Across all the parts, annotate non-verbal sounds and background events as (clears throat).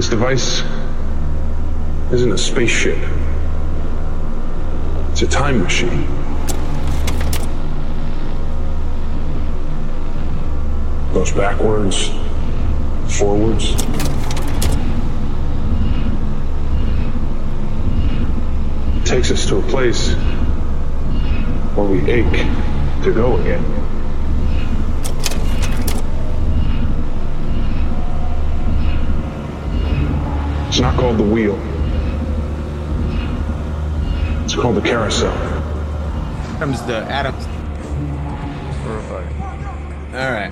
This device isn't a spaceship. It's a time machine. Goes backwards, forwards. It takes us to a place where we ache to go again. It's not called the wheel. It's called the carousel. Comes the Adam. All right.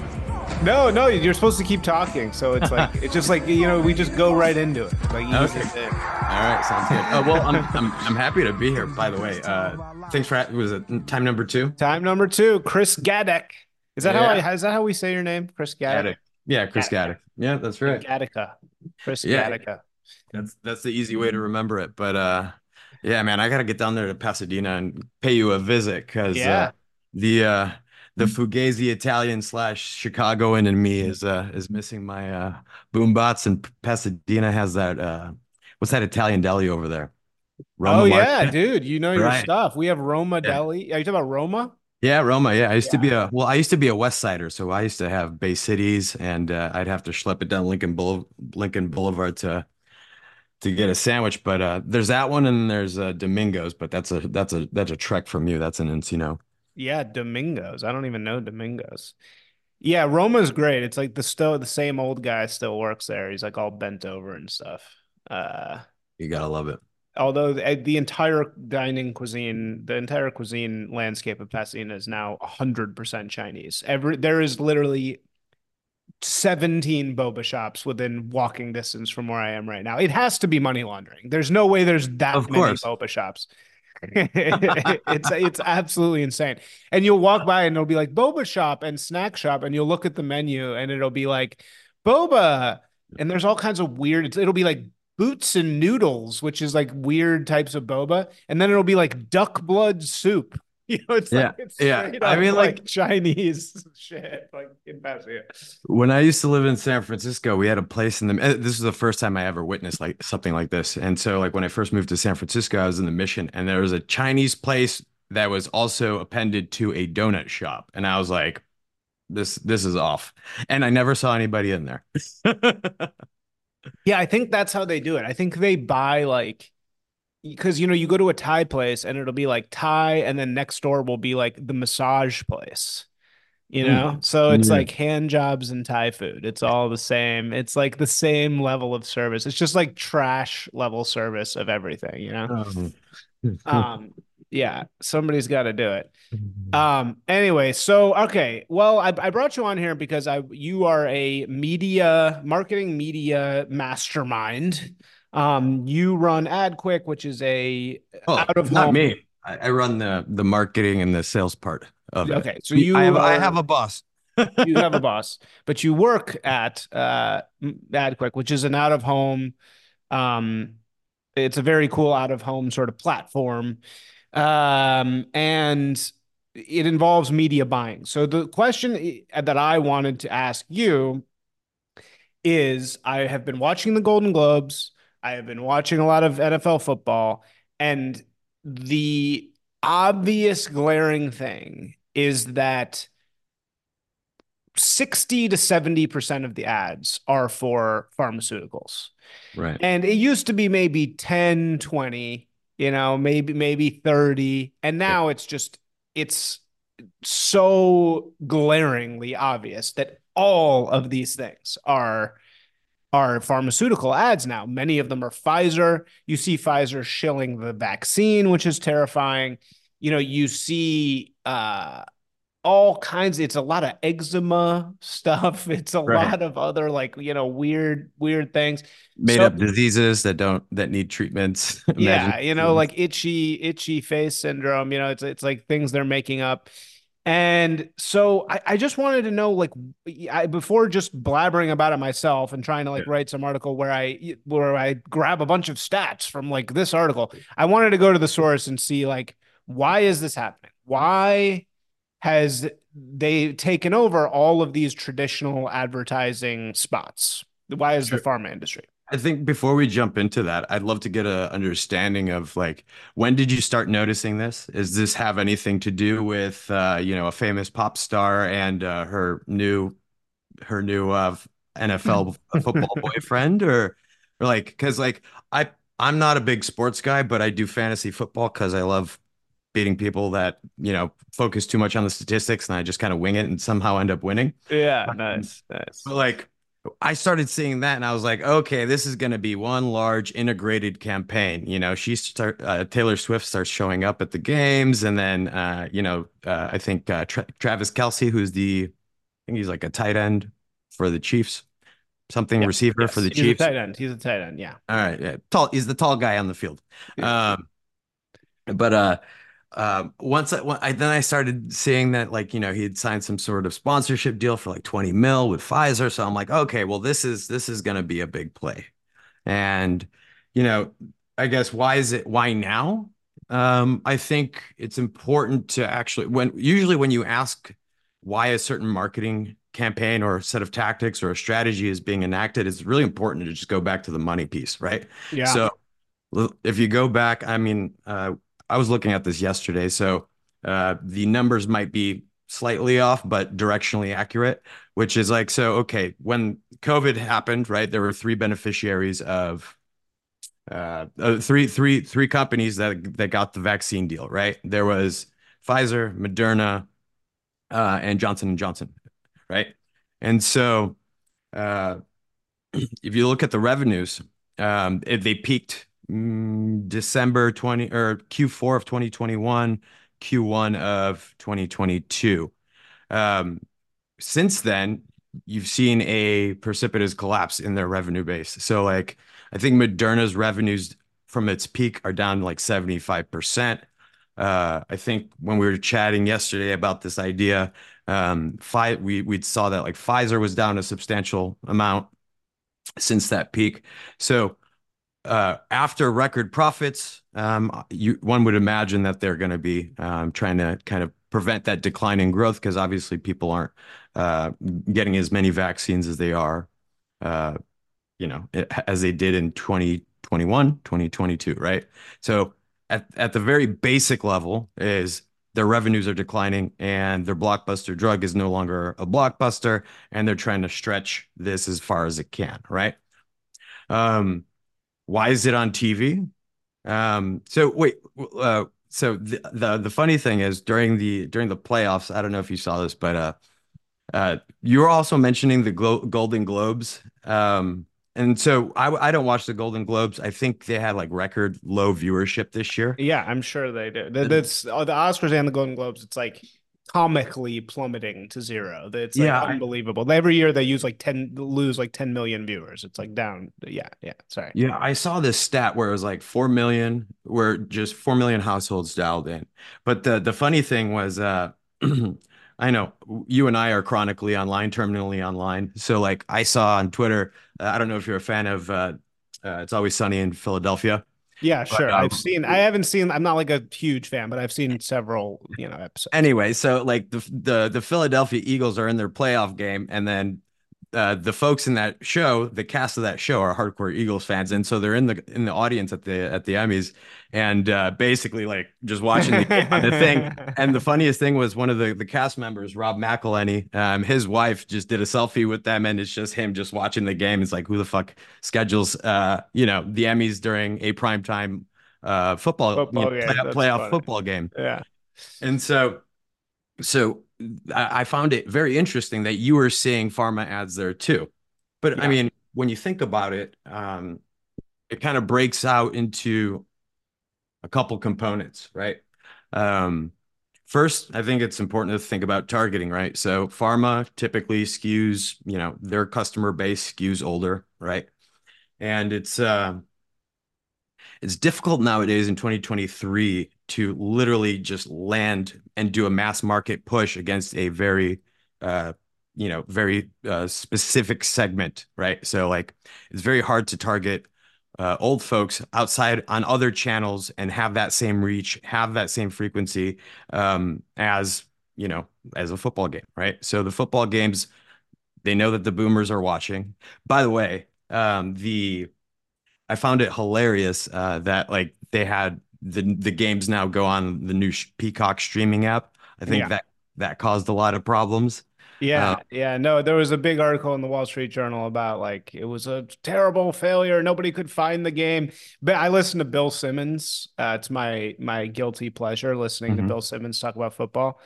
No, no, you're supposed to keep talking. So it's like it's just like you know we just go right into it. Like you Okay. just- All right, sounds good. Oh well, I'm, I'm I'm happy to be here. By the way, uh, thanks for ha- was it time number two? Time number two, Chris Gadek. Is that how I, is that how we say your name, Chris Gadek? Gaddick. Yeah, Chris Gaddick. Yeah, that's right. Gattaca. Chris Yeah. Gattaca. That's that's the easy way to remember it. But uh, yeah, man, I gotta get down there to Pasadena and pay you a visit because Yeah. uh, the uh, the Fugazi Italian slash Chicagoan in me is uh is missing my uh boombots and Pasadena has that uh what's that Italian deli over there? Roma oh yeah, dude, you know your Right. stuff. We have Roma Deli. Are you talking about Roma? Yeah, Roma. Yeah, I used to be a well, I used to be a West Sider, so I used to have Bay Cities, and uh, I'd have to schlep it down Lincoln Boule Lincoln Boulevard to to get a sandwich. But uh, there's that one, and there's uh, Domingos, but that's a that's a that's a trek from you. That's in Encino. Yeah, Domingos. I don't even know Domingos. Yeah, Roma's great. It's like the still the same old guy still works there. He's like all bent over and stuff. Uh You gotta love it. although the, the entire dining cuisine, the entire cuisine landscape of Pasadena is now 100% Chinese. Every there is literally 17 boba shops within walking distance from where I am right now. It has to be money laundering. There's no way there's that Of many course. boba shops. (laughs) it's it's absolutely insane. And you'll walk by and it'll be like boba shop and snack shop and you'll look at the menu and it'll be like boba and there's all kinds of weird it'll be like boots and noodles which is like weird types of boba and then it'll be like duck blood soup (laughs) you know it's Yeah, like it's yeah. I mean, like- chinese (laughs) shit like in Pasadena. When I used to live in San Francisco, we had a place in the. eh, This is the first time I ever witnessed like something like this. And so, like when I first moved to San Francisco, I was in the Mission, and there was a Chinese place that was also appended to a donut shop, and I was like, "This, this is off." And I never saw anybody in there. (laughs) Yeah, I think that's how they do it. I think they buy like because you know you go to a Thai place and it'll be like Thai, and then next door will be like the massage place. You Mm. know, so it's Yeah. like hand jobs and Thai food. It's all the same. It's like the same level of service. It's just like trash level service of everything. You know. (laughs) Um. Yeah, somebody's got to do it. Um. Anyway, so okay. Well, I, I brought you on here because I you are a media marketing media mastermind. Um. You run AdQuick, which is a oh, out of not home- me. I, I run the the marketing and the sales part of it. Okay, so you I have I have a boss. (laughs) you have a (laughs) boss, but you work at uh AdQuick, which is an out of home. Um, it's a very cool out of home sort of platform, um, and it involves media buying. So the question that I wanted to ask you is: I have been watching the Golden Globes. I have been watching a lot of NFL football, and the obvious glaring thing is that 60 to 70% of the ads are for pharmaceuticals. Right. And it used to be maybe 10, 20, you know, maybe maybe 30, and now it's just it's so glaringly obvious that all of these things are are pharmaceutical ads now. Many of them are Pfizer. You see Pfizer shilling the vaccine, which is terrifying. You know, you see uh all kinds it's a lot of eczema stuff. (laughs) It's a Right. lot of other like, you know, weird weird things. Made So- up diseases that don't that need treatments. (laughs) Yeah, you know, like itchy, itchy face syndrome. You know, it's it's like things they're making up. And so I, I just wanted to know, like, I, before just blabbering about it myself and trying to like write some article where I where I grab a bunch of stats from like this article, I wanted to go to the source and see like why is this happening? Why has they taken over all of these traditional advertising spots? Why is the pharma industry? I think before we jump into that, I'd love to get a understanding of like when did you start noticing this? Does this have anything to do with uh, you know, a famous pop star and uh, her new her new uh, NFL (laughs) football boyfriend or or like because like I I'm not a big sports guy, but I do fantasy football because I love beating people that you know focus too much on the statistics and I just kind of wing it and somehow end up winning. Yeah, nice, nice. But like I started seeing that and I was like, okay, this is going to be one large integrated campaign. You know, she start uh, Taylor Swift starts showing up at the games, and then uh, you know, uh, I think uh, Tra Travis Kelce, who's the, I think he's like a tight end for the Chiefs, something Yeah, receiver yes, for the he's a Chiefs. tight end. He's a tight end. Yeah. All right, yeah, tall. He's the tall guy on the field. Um, but uh, um, once I, when I then I started seeing that like you know he had signed some sort of sponsorship deal for like 20 mil with Pfizer, so I'm like, okay, well this is this is gonna be a big play, and you know, I guess why is it why now? Um, I think it's important to actually when usually when you ask why a certain marketing campaign or a set of tactics or a strategy is being enacted, it's really important to just go back to the money piece, right? Yeah. So If you go back, I mean, uh, I was looking at this yesterday, so uh, the numbers might be slightly off, but directionally accurate, which is like, so, okay, when COVID happened, right, there were three beneficiaries of uh, uh, three, three, three companies that that got the vaccine deal, right? There was Pfizer, Moderna, uh, and Johnson and Johnson, right? And so, uh, (clears throat) if you look at the revenues, um, it, they peaked December 20 or Q4 of 2021, Q1 of 2022. Um, since then, you've seen a precipitous collapse in their revenue base. So, like, I think Moderna's revenues from its peak are down like 75%. Uh, I think when we were chatting yesterday about this idea, um, we we saw that like Pfizer was down a substantial amount since that peak. So after record profits, um, one would imagine that they're going to be um, trying to kind of prevent that decline in growth because obviously people aren't uh, getting as many vaccines as they are, uh, you know, as they did in 2021, 2022, right? So at at the very basic level is their revenues are declining and their blockbuster drug is no longer a blockbuster and they're trying to stretch this as far as it can, right? Why is it on TV? Um, so wait, uh, so the, the the funny thing is during the during the playoffs, I don't know if you saw this, but uh, uh, you were also mentioning the Glo Golden Globes. Um, and so I I don't watch the Golden Globes. I think they had like record low viewership this year. Yeah, I'm sure they did. That- That's uh, the Oscars and the Golden Globes. It's like comically plummeting to zero. It's like Yeah, I- unbelievable. Every year they use like 10 lose like 10 million viewers. It's like down. Yeah, yeah. Sorry. Yeah, I saw this stat where it was like 4 million, where just 4 million households dialed in. But the the funny thing was uh (clears throat) I know you and I are chronically online, terminally online. So like I saw on Twitter, uh, I don't know if you're a fan of uh, uh It's Always Sunny in Philadelphia. Yeah, But sure. um, I've seen I haven't seen I'm not like a huge fan, but I've seen several, you know, episodes. anyway, so like the the the Philadelphia Eagles are in their playoff game, and then uh, the folks in that show, the cast of that show, are hardcore Eagles fans, and so they're in the in the audience at the at the Emmys, and uh, basically like just watching the, (laughs) the thing. And the funniest thing was one of the the cast members, Rob McElhenney, um, his wife just did a selfie with them, and it's just him just watching the game. It's like who the fuck schedules, uh, you know, the Emmys during a primetime uh football, Football you know, play- playoff funny. football game. Yeah. And so, so I, found it very interesting that you were seeing pharma ads there too. But I mean, when you think about it, um, it kind of breaks out into a couple components, right? Um, first, I think it's important to think about targeting, right? So pharma typically skews, you know, their customer base skews older, right? And it's uh, it's difficult nowadays in 2023 to literally just land and do a mass market push against a very uh you know very uh specific segment right? So like it's very hard to target uh, old folks outside on other channels and have that same reach have that same frequency um as you know as a football game right? So the football games they know that the boomers are watching. By the way um the I found it hilarious uh, that like they had the the games now go on the new Peacock streaming app. I think Yeah. that that caused a lot of problems. Yeah, Uh, yeah, no, there was a big article in the Wall Street Journal about like it was a terrible failure. Nobody could find the game. But I listened to Bill Simmons. Uh, it's my my guilty pleasure listening to Mhm. Bill Simmons talk about football.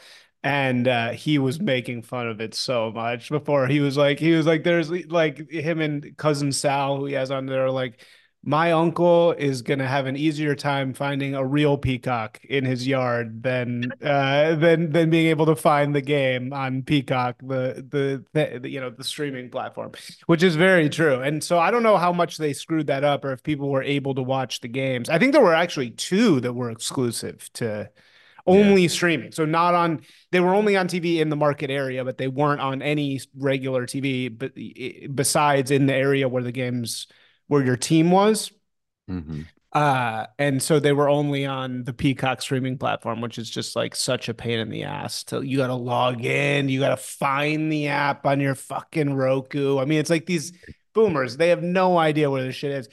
And uh, he was making fun of it so much before. He was like, he was like, there's like him and cousin Sal, who he has on there, like, my uncle is gonna have an easier time finding a real peacock in his yard than uh than than being able to find the game on Peacock, the the, the you know the streaming platform, which is very true. And so I don't know how much they screwed that up or if people were able to watch the games. I think there were actually two that were exclusive to only streaming. So not on they were only on TV in the market area, but they weren't on any regular TV but besides in the area where the games where your team was. mhm. Uh, and so they were only on the Peacock streaming platform, which is just like such a pain in the ass. To you got to log in, you got to find the app on your fucking Roku. I mean, it's like these boomers, they have no idea where this shit is.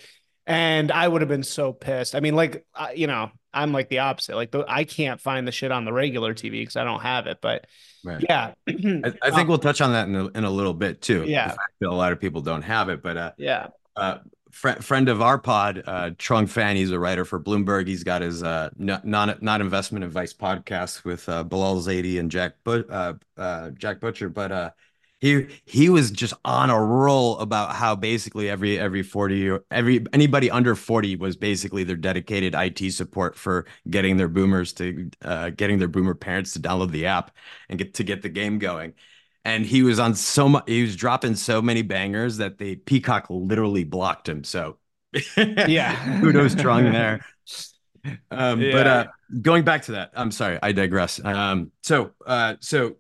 And I would have been so pissed. I mean, like, I, you know, I'm like the opposite. Like, the, I can't find the shit on the regular TV because I don't have it. But Right. yeah, I, I (clears throat) think we'll touch on that in a, in a little bit too. Yeah. a lot of people don't have it, but uh, yeah, uh, fr- friend of our pod, uh, Trung Phan, he's a writer for Bloomberg. He's got his uh, n- non not investment advice podcast with uh, Bilal Zaidi and Jack but uh, uh, Jack Butcher. But uh, he he was just on a roll about how basically every every forty or every anybody under forty was basically their dedicated IT support for getting their boomers to uh, getting their boomer parents to download the app and get to get the game going and he was on so much he was dropping so many bangers that the peacock literally blocked him so. Yeah. (laughs) kudos Trung there. Um but uh going back to that i'm sorry i digress. Um so uh so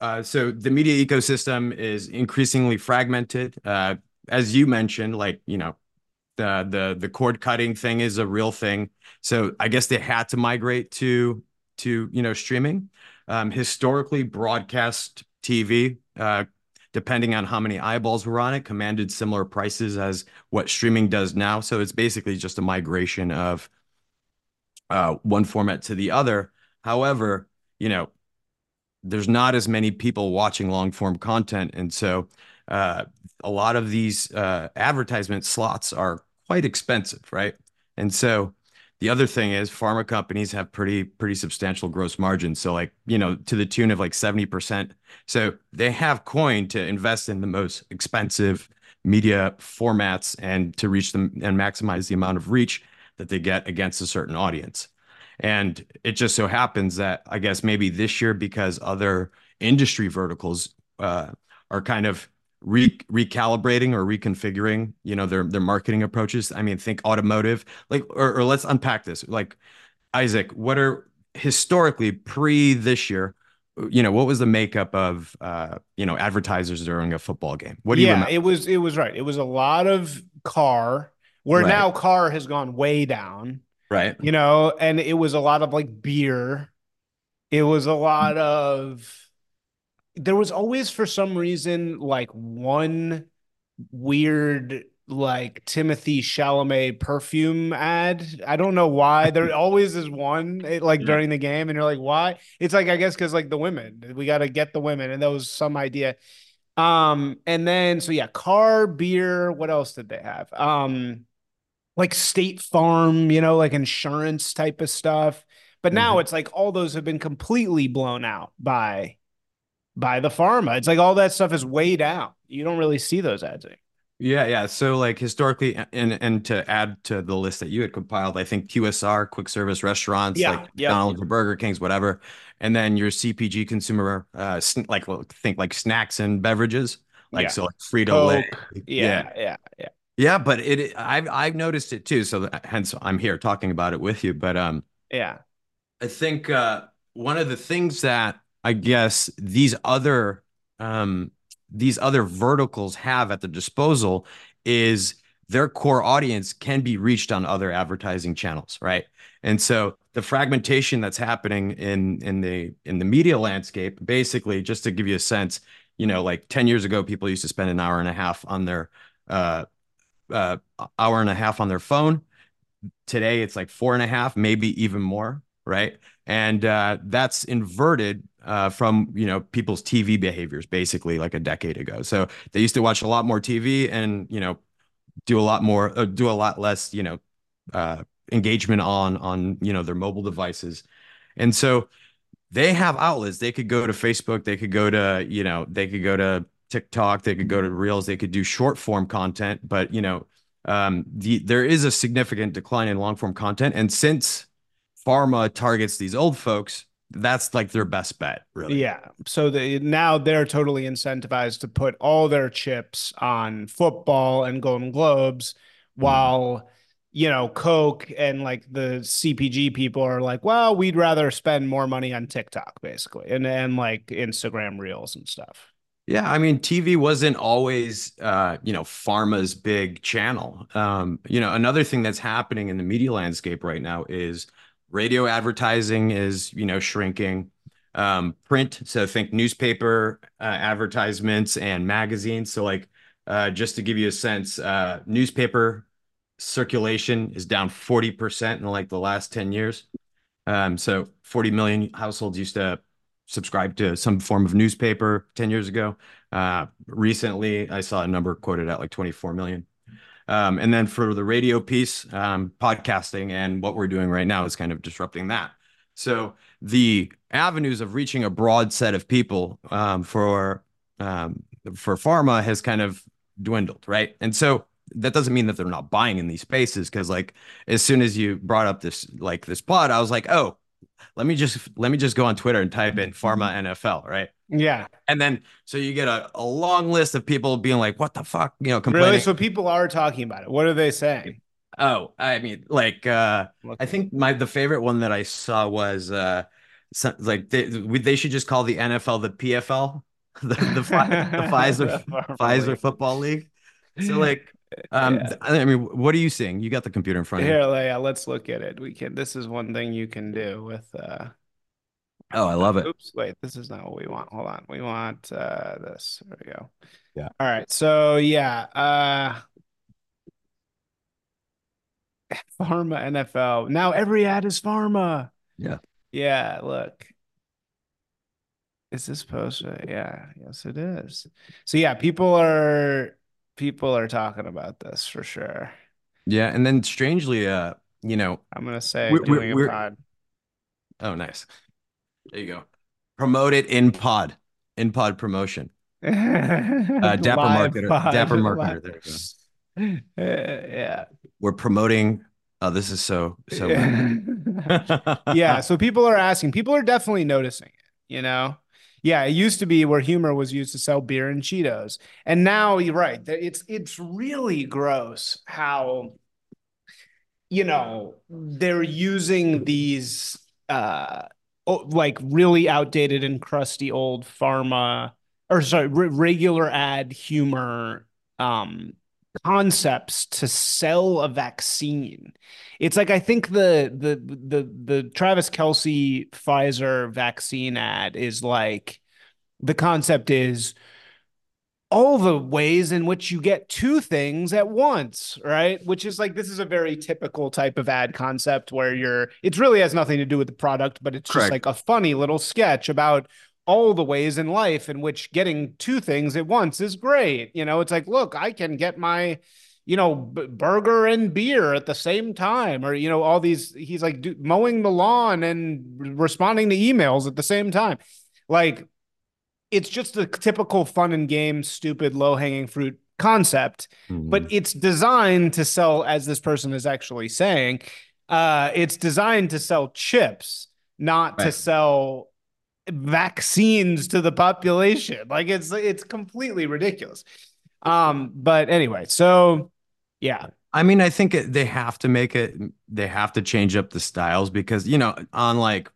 uh so the media ecosystem is increasingly fragmented. Uh as you mentioned like you know the the the cord cutting thing is a real thing. So i guess they had to migrate to to you know streaming. Um historically broadcast tv uh depending on how many eyeballs were on it commanded similar prices as what streaming does now. So it's basically just a migration of uh one format to the other. However you know there's not as many people watching long form content. And so uh a lot of these uh, advertisement slots are quite expensive, right? And so the other thing is pharma companies have pretty pretty substantial gross margins. So like, you know, to the tune of like 70%. So they have coin to invest in the most expensive media formats and to reach them and maximize the amount of reach that they get against a certain audience. And it just so happens that I guess maybe this year because other industry verticals uh, are kind of re- recalibrating or reconfiguring, you know, their their marketing approaches. I mean, think automotive, like, or, or let's unpack this. Like, Isaac, what are historically pre this year? You know, what was the makeup of uh, you know advertisers during a football game? What do you yeah, remember? it was it was right. It was a lot of car, where Right. now car has gone way down. right? you know, and it was a lot of like beer. It was a lot of there was always for some reason like one weird like Timothée Chalamet perfume ad. I don't know why. There (laughs) always is one eh, like during the game, and you're like, why? It's like I guess because like the women, we got to get the women, and that was some idea. Um, and then so yeah, car, beer. What else did they have? Um, like State Farm, you know, like insurance type of stuff. But now Mhm. it's like all those have been completely blown out by by the pharma. It's like all that stuff is way down. You don't really see those ads. anymore. Yeah, yeah. So like historically, and and to add to the list that you had compiled, I think QSR, quick service restaurants, Yeah, like yeah. McDonald's or Burger Kings, whatever, and then your CPG consumer, uh, like think like snacks and beverages, like Yeah. so like Frito Lay. Yeah, yeah, yeah. yeah. But it, I've I've noticed it too. So that, hence I'm here talking about it with you. But um, Yeah. I think uh, one of the things that I guess these other um, these other verticals have at their disposal is their core audience can be reached on other advertising channels, right? And so the fragmentation that's happening in in the in the media landscape, basically, just to give you a sense, you know, like 10 years ago, people used to spend an hour and a half on their uh, uh, hour and a half on their phone. Today it's like four and a half, maybe even more, right? And uh, that's inverted uh, from you know people's TV behaviors basically like a decade ago. So they used to watch a lot more TV and you know do a lot more, uh, do a lot less, you know, uh, engagement on on you know their mobile devices, and so they have outlets. They could go to Facebook, they could go to you know they could go to TikTok, they could go to Reels, they could do short form content, but you know um, the there is a significant decline in long form content, and since pharma targets these old folks that's like their best bet really. Yeah. So they now they're totally incentivized to put all their chips on football and golden globes mm. while you know coke and like the cpg people are like well we'd rather spend more money on tiktok basically and and like instagram reels and stuff. Yeah i mean tv wasn't always uh you know pharma's big channel. Um you know another thing that's happening in the media landscape right now is radio advertising is you know shrinking. Um, print so think newspaper uh, advertisements and magazines. So like uh, just to give you a sense uh, newspaper circulation is down 40% in like the last 10 years. Um, so 40 million households used to subscribe to some form of newspaper 10 years ago. Uh, recently i saw a number quoted at like 24 million um, and then for the radio piece, um, podcasting and what we're doing right now is kind of disrupting that. So the avenues of reaching a broad set of people um, for um, for pharma has kind of dwindled, right? And so that doesn't mean that they're not buying in these spaces because like as soon as you brought up this like this pod, I was like, oh, let me just let me just go on Twitter and type in pharma NFL, right? Yeah. And then so you get a, a long list of people being like, what the fuck? You know, complaining. Really? So people are talking about it. What are they saying? Oh, I mean, like uh I think my the favorite one that I saw was uh like they they should just call the NFL the PFL, (laughs) the the, the Pfizer (laughs) Pfizer football league. So like um yeah. I mean, what are you seeing? You got the computer in front of you. Here, yeah, let's look at it. We can this is one thing you can do with uh Oh, I love it. Oops, wait, this is not what we want. Hold on. We want uh this. There we go. Yeah. All right. So yeah, uh (laughs) Pharma NFL. Now every ad is Pharma. Yeah. Yeah, look. Is this posted? Yeah, yes, it is. So yeah, people are people are talking about this for sure. Yeah, and then strangely, uh, you know, I'm gonna say we're, doing we're, a pod. Oh, nice. There you go. Promote it in pod, in pod promotion. (laughs) Uh, Dapper marketer, pod. Dapper (laughs) marketer. There you go. Uh, yeah. We're promoting. Oh, this is so so. (laughs) yeah. So people are asking. People are definitely noticing it. You know. Yeah, it used to be where humor was used to sell beer and Cheetos, and now you're right. It's it's really gross how you know they're using these uh like really outdated and crusty old pharma or sorry regular ad humor um concepts to sell a vaccine. It's like I think the the the the Travis Kelce Pfizer vaccine ad is like the concept is all the ways in which you get two things at once, right? Which is like this is a very typical type of ad concept where you're it really has nothing to do with the product, but it's Correct. just like a funny little sketch about all the ways in life in which getting two things at once is great. You know, it's like, look, I can get my you know, b- burger and beer at the same time, or you know, all these. He's like do, mowing the lawn and responding to emails at the same time. Like it's just a typical fun and game, stupid, low hanging fruit concept, mm-hmm. but it's designed to sell, as this person is actually saying, uh, it's designed to sell chips, not right. to sell vaccines to the population. Like it's it's completely ridiculous. Um, but anyway, so yeah. I mean, I think it, they have to make it. They have to change up the styles because you know, on like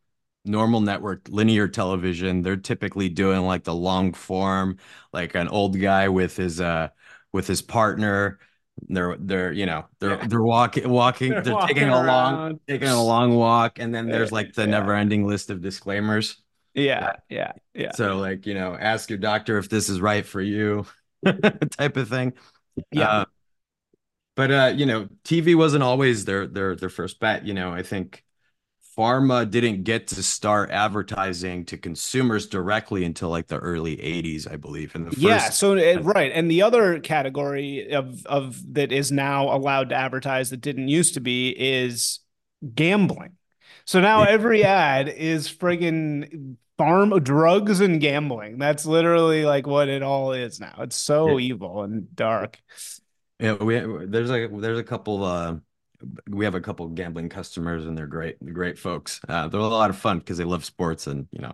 normal network linear television they're typically doing like the long form like an old guy with his uh with his partner they're they're you know they're yeah. they're walking walking they're, they're walking taking around. a long taking a long walk and then there's like the yeah. never ending list of disclaimers yeah yeah yeah so like you know ask your doctor if this is right for you (laughs) type of thing yeah uh, But uh, you know, TV wasn't always their their their first bet. You know, I think pharma didn't get to start advertising to consumers directly until like the early 80s, I believe. In the first yeah, so it, right, and the other category of of that is now allowed to advertise that didn't used to be is gambling. So now every ad is friggin' farm drugs and gambling. That's literally like what it all is now. It's so yeah. evil and dark. Yeah, we there's like there's a couple uh we have a couple gambling customers and they're great great folks. Uh they're a lot of fun because they love sports and you know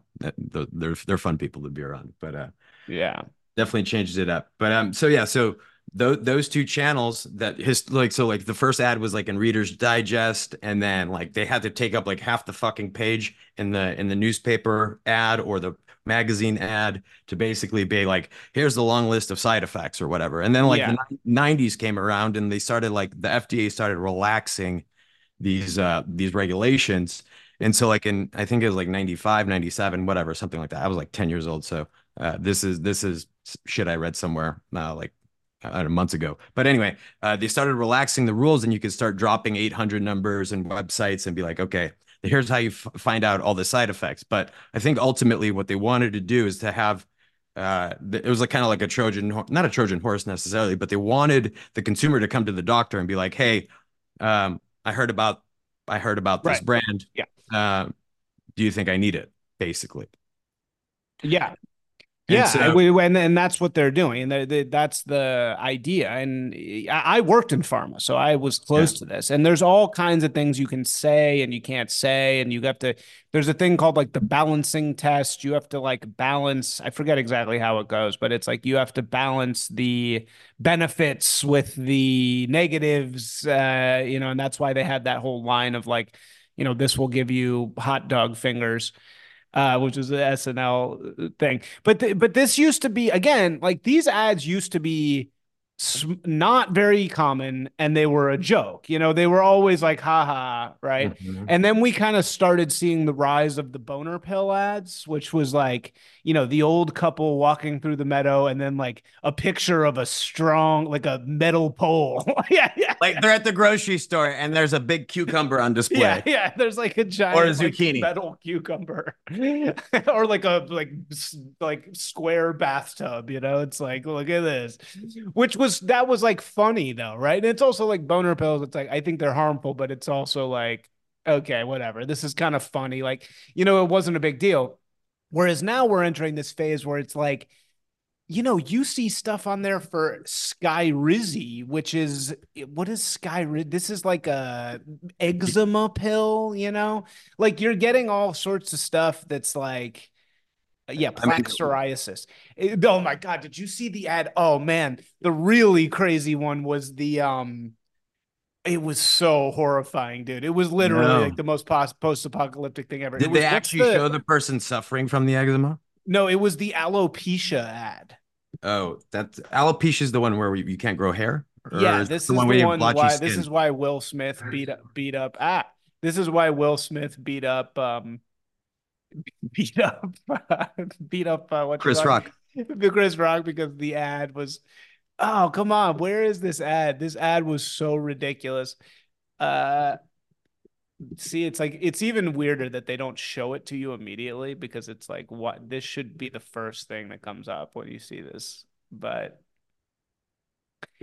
they're they're fun people to be around. But uh yeah, definitely changes it up. But um so yeah, so those those two channels that his like so like the first ad was like in Reader's Digest, and then like they had to take up like half the fucking page in the in the newspaper ad or the magazine ad to basically be like, here's the long list of side effects or whatever. And then like yeah. the 90s came around and they started like the FDA started relaxing these uh these regulations. And so like in I think it was like 95, 97, whatever, something like that. I was like 10 years old. So uh this is this is shit I read somewhere uh, like uh, months ago. But anyway, uh, they started relaxing the rules, and you could start dropping 800 numbers and websites and be like, okay, here's how you f- find out all the side effects. But I think ultimately what they wanted to do is to have uh, it was like kind of like a Trojan, not a Trojan horse necessarily, but they wanted the consumer to come to the doctor and be like, hey, um, I heard about I heard about this right. brand. Yeah. Uh, do you think I need it? Basically. Yeah, yeah, so, and, and that's what they're doing, and they, that's the idea. And I worked in pharma, so I was close yeah. to this. And there's all kinds of things you can say and you can't say, and you have to. There's a thing called like the balancing test. You have to like balance. I forget exactly how it goes, but it's like you have to balance the benefits with the negatives. Uh, you know, and that's why they had that whole line of like, you know, this will give you hot dog fingers uh, which was the SNL thing. But th- but this used to be again like these ads used to be not very common and they were a joke you know they were always like haha right mm-hmm. and then we kind of started seeing the rise of the boner pill ads which was like you know the old couple walking through the meadow and then like a picture of a strong like a metal pole (laughs) yeah yeah like they're at the grocery store and there's a big cucumber on (laughs) display yeah yeah there's like a giant or a zucchini like, metal cucumber (laughs) or like a like like square bathtub you know it's like look at this which was that was like funny though, right? And it's also like boner pills. It's like I think they're harmful, but it's also like okay, whatever. This is kind of funny. Like you know, it wasn't a big deal. Whereas now we're entering this phase where it's like, you know, you see stuff on there for Skyrizi, which is what is Sky? This is like a eczema pill, you know, like you're getting all sorts of stuff that's like yeah, plaque psoriasis. It, oh my god, did you see the ad? Oh man, the really crazy one was the um it was so horrifying, dude. It was literally no. like the most post-apocalyptic thing ever. Did they actually the... show the person suffering from the eczema? No, it was the alopecia ad. Oh, that alopecia is the one where you can't grow hair. yeah, this is the one, the one why skin? this is why Will Smith beat up beat up ah this is why Will Smith beat up um (laughs) beat up (laughs) beat up uh, what Chris Rock. (laughs) Chris Rock because the ad was oh come on. Where is this ad? This ad was so ridiculous. Uh see it's like it's even weirder that they don't show it to you immediately because it's like what? This should be the first thing that comes up when you see this. But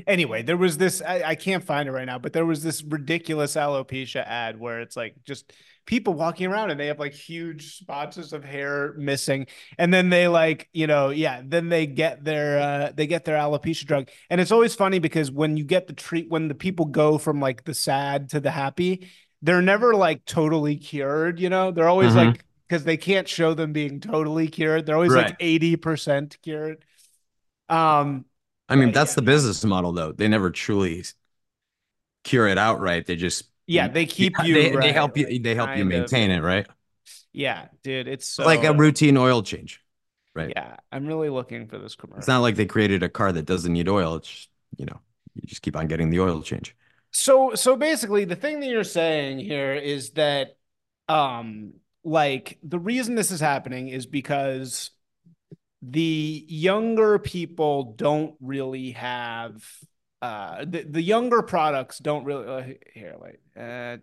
anyway, there was this, I, I, can't find it right now, but there was this ridiculous alopecia ad where it's like just people walking around and they have like huge spots of hair missing. And then they like, you know, yeah, then they get their, uh, they get their alopecia drug. And it's always funny because when you get the treat, when the people go from like the sad to the happy, they're never like totally cured, you know, they're always mm-hmm. like, because they can't show them being totally cured. They're always right. like 80% cured. Um, I mean, that's yeah, the business model, though. They never truly cure it outright. They just yeah, they keep you. They, right, they help you. They help you maintain of. it, right? Yeah, dude, it's so, like a routine oil change, right? Yeah, I'm really looking for this commercial. It's not like they created a car that doesn't need oil. It's just, you know, you just keep on getting the oil change. So, so basically, the thing that you're saying here is that, um, like the reason this is happening is because the younger people don't really have uh the, the younger products don't really uh, here wait uh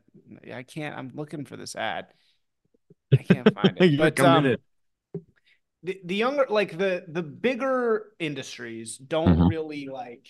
i can't i'm looking for this ad i can't find (laughs) it but um, the, the younger like the the bigger industries don't mm-hmm. really like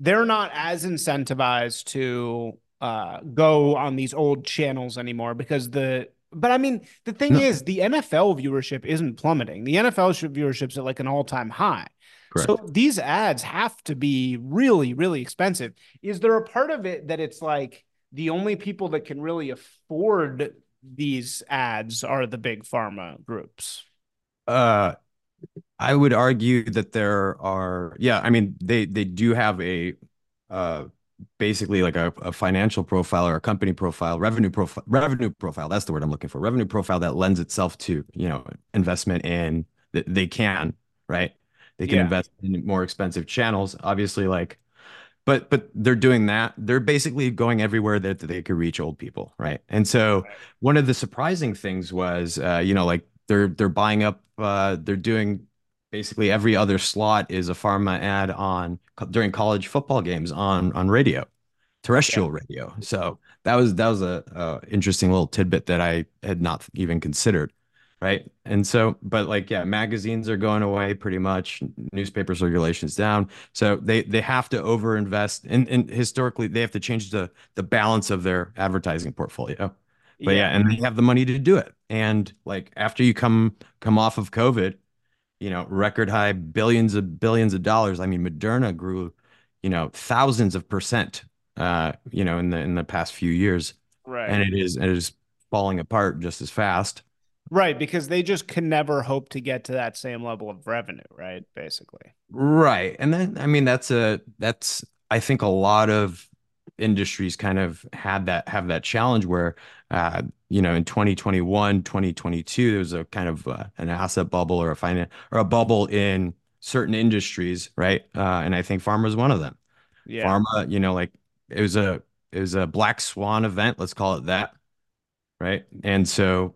they're not as incentivized to uh go on these old channels anymore because the but I mean the thing no. is the NFL viewership isn't plummeting. The NFL viewership's at like an all-time high. Correct. So these ads have to be really, really expensive. Is there a part of it that it's like the only people that can really afford these ads are the big pharma groups? Uh I would argue that there are yeah, I mean they they do have a uh basically like a, a financial profile or a company profile, revenue profile, revenue profile. That's the word I'm looking for. Revenue profile that lends itself to, you know, investment in that they can, right? They can yeah. invest in more expensive channels. Obviously, like, but but they're doing that. They're basically going everywhere that, that they could reach old people, right? And so right. one of the surprising things was, uh, you know, like they're they're buying up. Uh, they're doing basically every other slot is a pharma ad on during college football games on on radio, terrestrial yeah. radio. So that was that was a, a interesting little tidbit that I had not even considered right? And so, but like, yeah, magazines are going away pretty much. Newspaper circulation's down, so they they have to overinvest, and and historically they have to change the the balance of their advertising portfolio. But yeah. yeah, and they have the money to do it. And like after you come come off of COVID, you know, record high billions of billions of dollars. I mean, Moderna grew, you know, thousands of percent, uh, you know, in the in the past few years, right? And it is it is falling apart just as fast. Right, because they just can never hope to get to that same level of revenue, right? Basically. Right. And then I mean that's a that's I think a lot of industries kind of had that have that challenge where uh you know in 2021 2022 there was a kind of uh, an asset bubble or a finance or a bubble in certain industries right uh and i think pharma is one of them yeah pharma you know like it was a it was a black swan event let's call it that right and so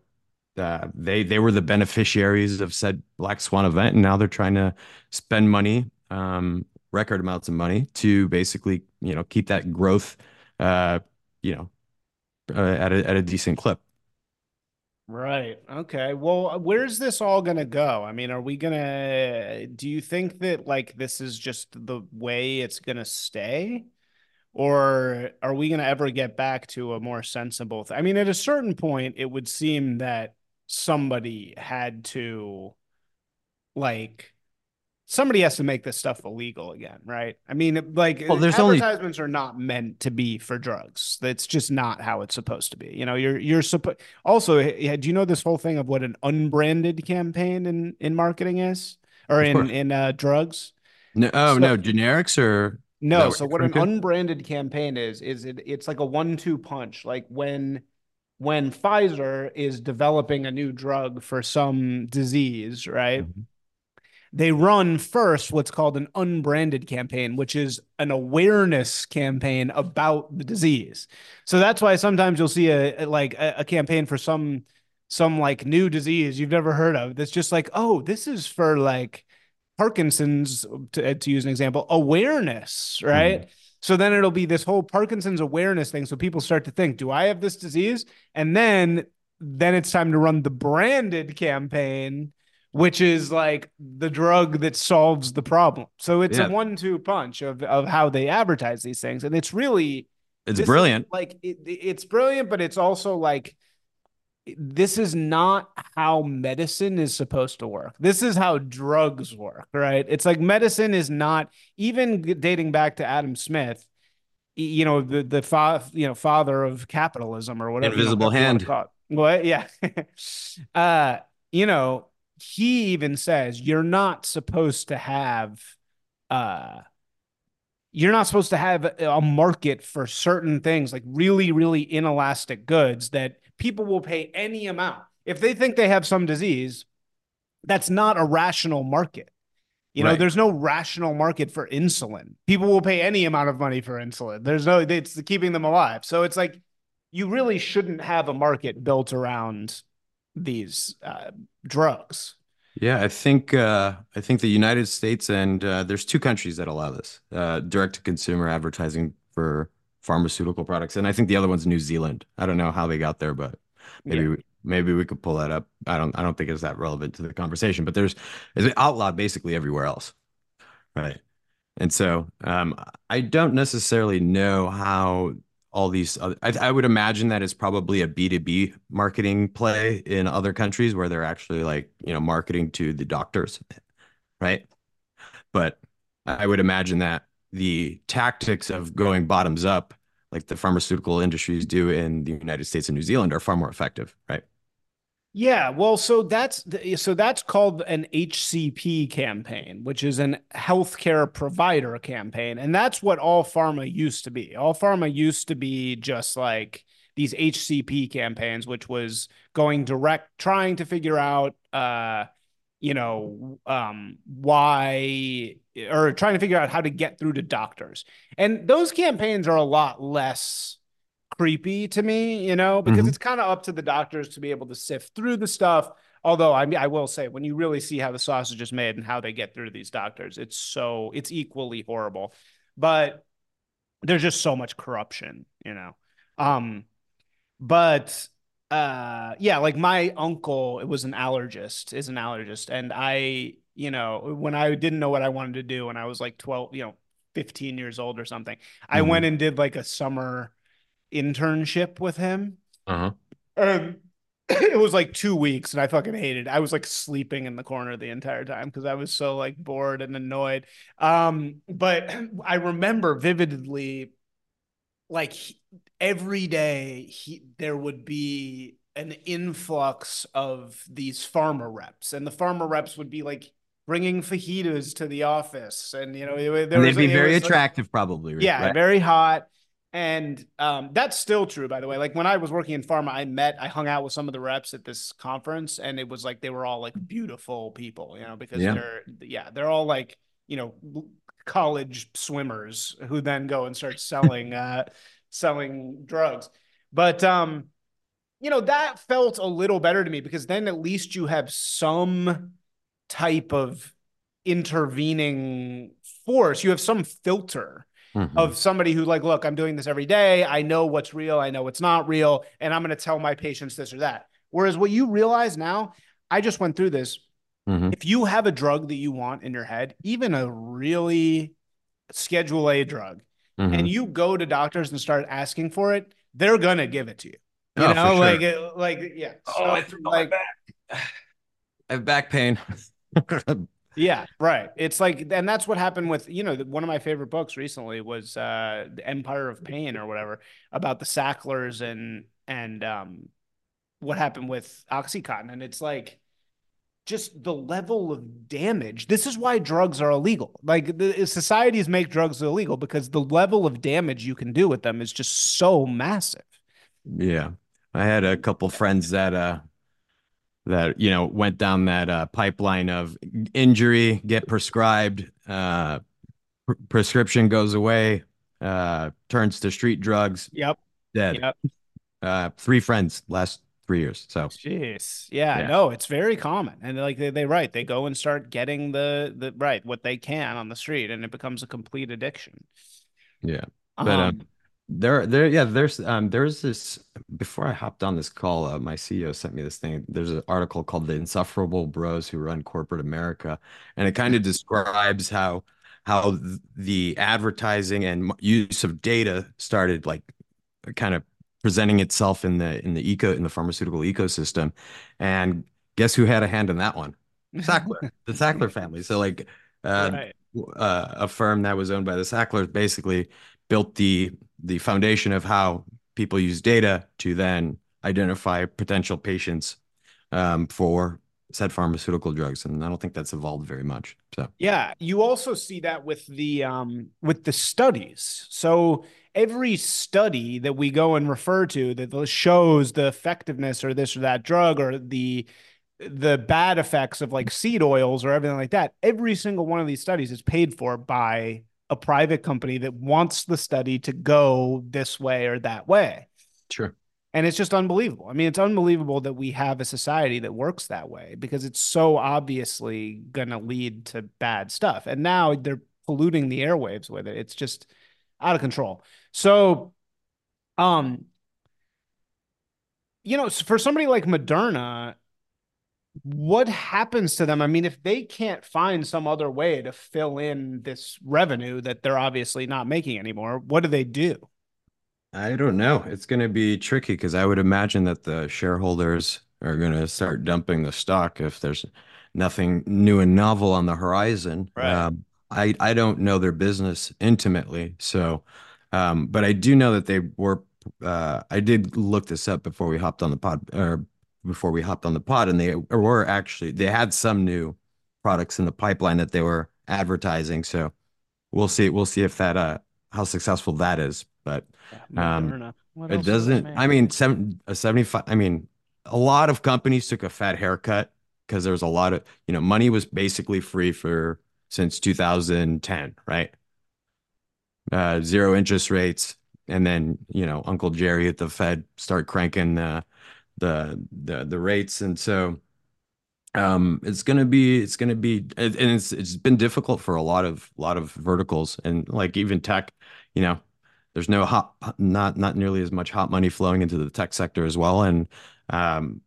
uh, they they were the beneficiaries of said black swan event, and now they're trying to spend money, um, record amounts of money, to basically you know keep that growth, uh, you know, uh, at a at a decent clip. Right. Okay. Well, where's this all going to go? I mean, are we going to do you think that like this is just the way it's going to stay? Or are we going to ever get back to a more sensible th- I mean, at a certain point it would seem that somebody had to like somebody has to make this stuff illegal again, right? I mean, like well, there's advertisements only... are not meant to be for drugs. That's just not how it's supposed to be. You know, you're you're supposed also. Do you know this whole thing of what an unbranded campaign in in marketing is, or in in uh, drugs? No, oh so, no, generics or no. So what an unbranded campaign is is it, it's like a one-two punch. Like when when Pfizer is developing a new drug for some disease, right? Mm-hmm. They run first what's called an unbranded campaign, which is an awareness campaign about the disease. So that's why sometimes you'll see a, like a, a campaign for some some like new disease you've never heard of. That's just like, oh, this is for like Parkinson's, to, to use an example, awareness, right? Mm. So then it'll be this whole Parkinson's awareness thing. So people start to think, do I have this disease? And then then it's time to run the branded campaign, which is like the drug that solves the problem. So it's yeah. a one-two punch of of how they advertise these things, and it's really it's brilliant. Like it, it's brilliant, but it's also like this is not how medicine is supposed to work. This is how drugs work, right? It's like medicine is not even dating back to Adam Smith, you know, the the fa- you know father of capitalism or whatever. Invisible hand. What? Yeah. (laughs) uh, you know, he even says you're not supposed to have uh you're not supposed to have a market for certain things like really really inelastic goods that people will pay any amount. If they think they have some disease, that's not a rational market. You know, right. there's no rational market for insulin. People will pay any amount of money for insulin. There's no, it's keeping them alive. So it's like you really shouldn't have a market built around these uh, drugs. Yeah, I think uh, I think the United States and uh, there's two countries that allow this uh, direct to consumer advertising for pharmaceutical products, and I think the other one's New Zealand. I don't know how they got there, but maybe Yeah. we, maybe we could pull that up. I don't I don't think it's that relevant to the conversation, but there's it's outlawed basically everywhere else, right? And so um, I don't necessarily know how all these other, I, I would imagine that it's probably a B2B marketing play in other countries where they're actually like, you know, marketing to the doctors, right? But I would imagine that the tactics of going bottoms up, like the pharmaceutical industries do in the United States and New Zealand, are far more effective, right? Yeah, well, so that's so that's called an HCP campaign, which is an healthcare provider campaign, and that's what all pharma used to be. All pharma used to be just like these HCP campaigns, which was going direct, trying to figure out, uh, you know, um, why or trying to figure out how to get through to doctors, and those campaigns are a lot less creepy to me, you know, because Mhm. it's kind of up to the doctors to be able to sift through the stuff. Although I mean, I will say, when you really see how the sausage is made and how they get through these doctors, it's so it's equally horrible. But there's just so much corruption, you know. Um, but uh, yeah, like my uncle, it was an allergist, is an allergist, and I, you know, when I didn't know what I wanted to do when I was like 12, you know, 15 years old or something, I Mhm. went and did like a summer internship with him. Uh-huh. And (clears throat) it was like two weeks and I fucking hated it. I was like sleeping in the corner the entire time because I was so like bored and annoyed. Um, but (clears throat) I remember vividly like he- every day he there would be an influx of these pharma reps and the pharma reps would be like bringing fajitas to the office and you know there And they'd be very was, like- attractive, probably. right? yeah, very hot. And um, that's still true, by the way. Like when I was working in pharma, I met, I hung out with some of the reps at this conference, and it was like they were all like beautiful people, you know, because Yeah. they're, yeah, they're all like, you know, college swimmers who then go and start selling, uh, selling drugs. But, um, you know, that felt a little better to me because then at least you have some type of intervening force. You have some filter Mhm. of somebody who like look i'm doing this every day i know what's real i know what's not real and i'm going to tell my patients this or that whereas what you realize now i just went through this Mhm. if you have a drug that you want in your head even a really schedule a drug Mhm. and you go to doctors and start asking for it they're going to give it to you you Oh, know sure. like it- like yeah Oh, I So, threw my like (sighs) I have back pain. (laughs) Yeah, right. It's like, and that's what happened with, you know, one of my favorite books recently was uh The Empire of Pain or whatever about the Sacklers and and um what happened with Oxycontin. And it's like just the level of damage. This is why drugs are illegal. Like the societies make drugs illegal because the level of damage you can do with them is just so massive. Yeah. I had a couple friends that uh that you know went down that uh pipeline of injury, get prescribed, uh pr prescription goes away, uh turns to street drugs, Yep. dead. Yep. Uh three friends last three years. So Jeez. Yeah, Yeah. no, it's very common. And like they, they right, they go and start getting the the right what they can on the street and it becomes a complete addiction. yeah. But um, there there yeah, there's um there's this before I hopped on this call, uh, my CEO sent me this thing. There's an article called The Insufferable Bros Who Run Corporate America, and it kind of describes how how the advertising and use of data started like kind of presenting itself in the in the eco in the pharmaceutical ecosystem. And guess who had a hand in that one? Sackler, (laughs) the Sackler family. So like uh, right. uh, a firm that was owned by the Sacklers basically built the the foundation of how people use data to then identify potential patients um, for said pharmaceutical drugs, and I don't think that's evolved very much. So Yeah, you also see that with the um with the studies. So every study that we go and refer to that shows the effectiveness or this or that drug or the the bad effects of like seed oils or everything like that, every single one of these studies is paid for by a private company that wants the study to go this way or that way. sure. And it's just unbelievable. I mean, it's unbelievable that we have a society that works that way because it's so obviously going to lead to bad stuff. And now they're polluting the airwaves with it. It's just out of control. So, um, you know, for somebody like Moderna, what happens to them? I mean, if they can't find some other way to fill in this revenue that they're obviously not making anymore, what do they do? I don't know. It's going to be tricky because I would imagine that the shareholders are going to start dumping the stock if there's nothing new and novel on the horizon. Right. Um, I I don't know their business intimately, so um, but I do know that they were. Uh, I did look this up before we hopped on the pod, or before we hopped on the pod, and they were actually they had some new products in the pipeline that they were advertising. So we'll see. We'll see if that uh how successful that is. But um, it doesn't. I mean, seven, a seventy-five. I mean, a lot of companies took a fat haircut because there was a lot of you know money was basically free for since 2010, right? Uh, zero interest rates, and then you know Uncle Jerry at the Fed start cranking uh, the the the rates, and so um, it's gonna be it's gonna be and it's it's been difficult for a lot of lot of verticals. And like even tech, you know, there's no hot not not nearly as much hot money flowing into the tech sector as well, and um,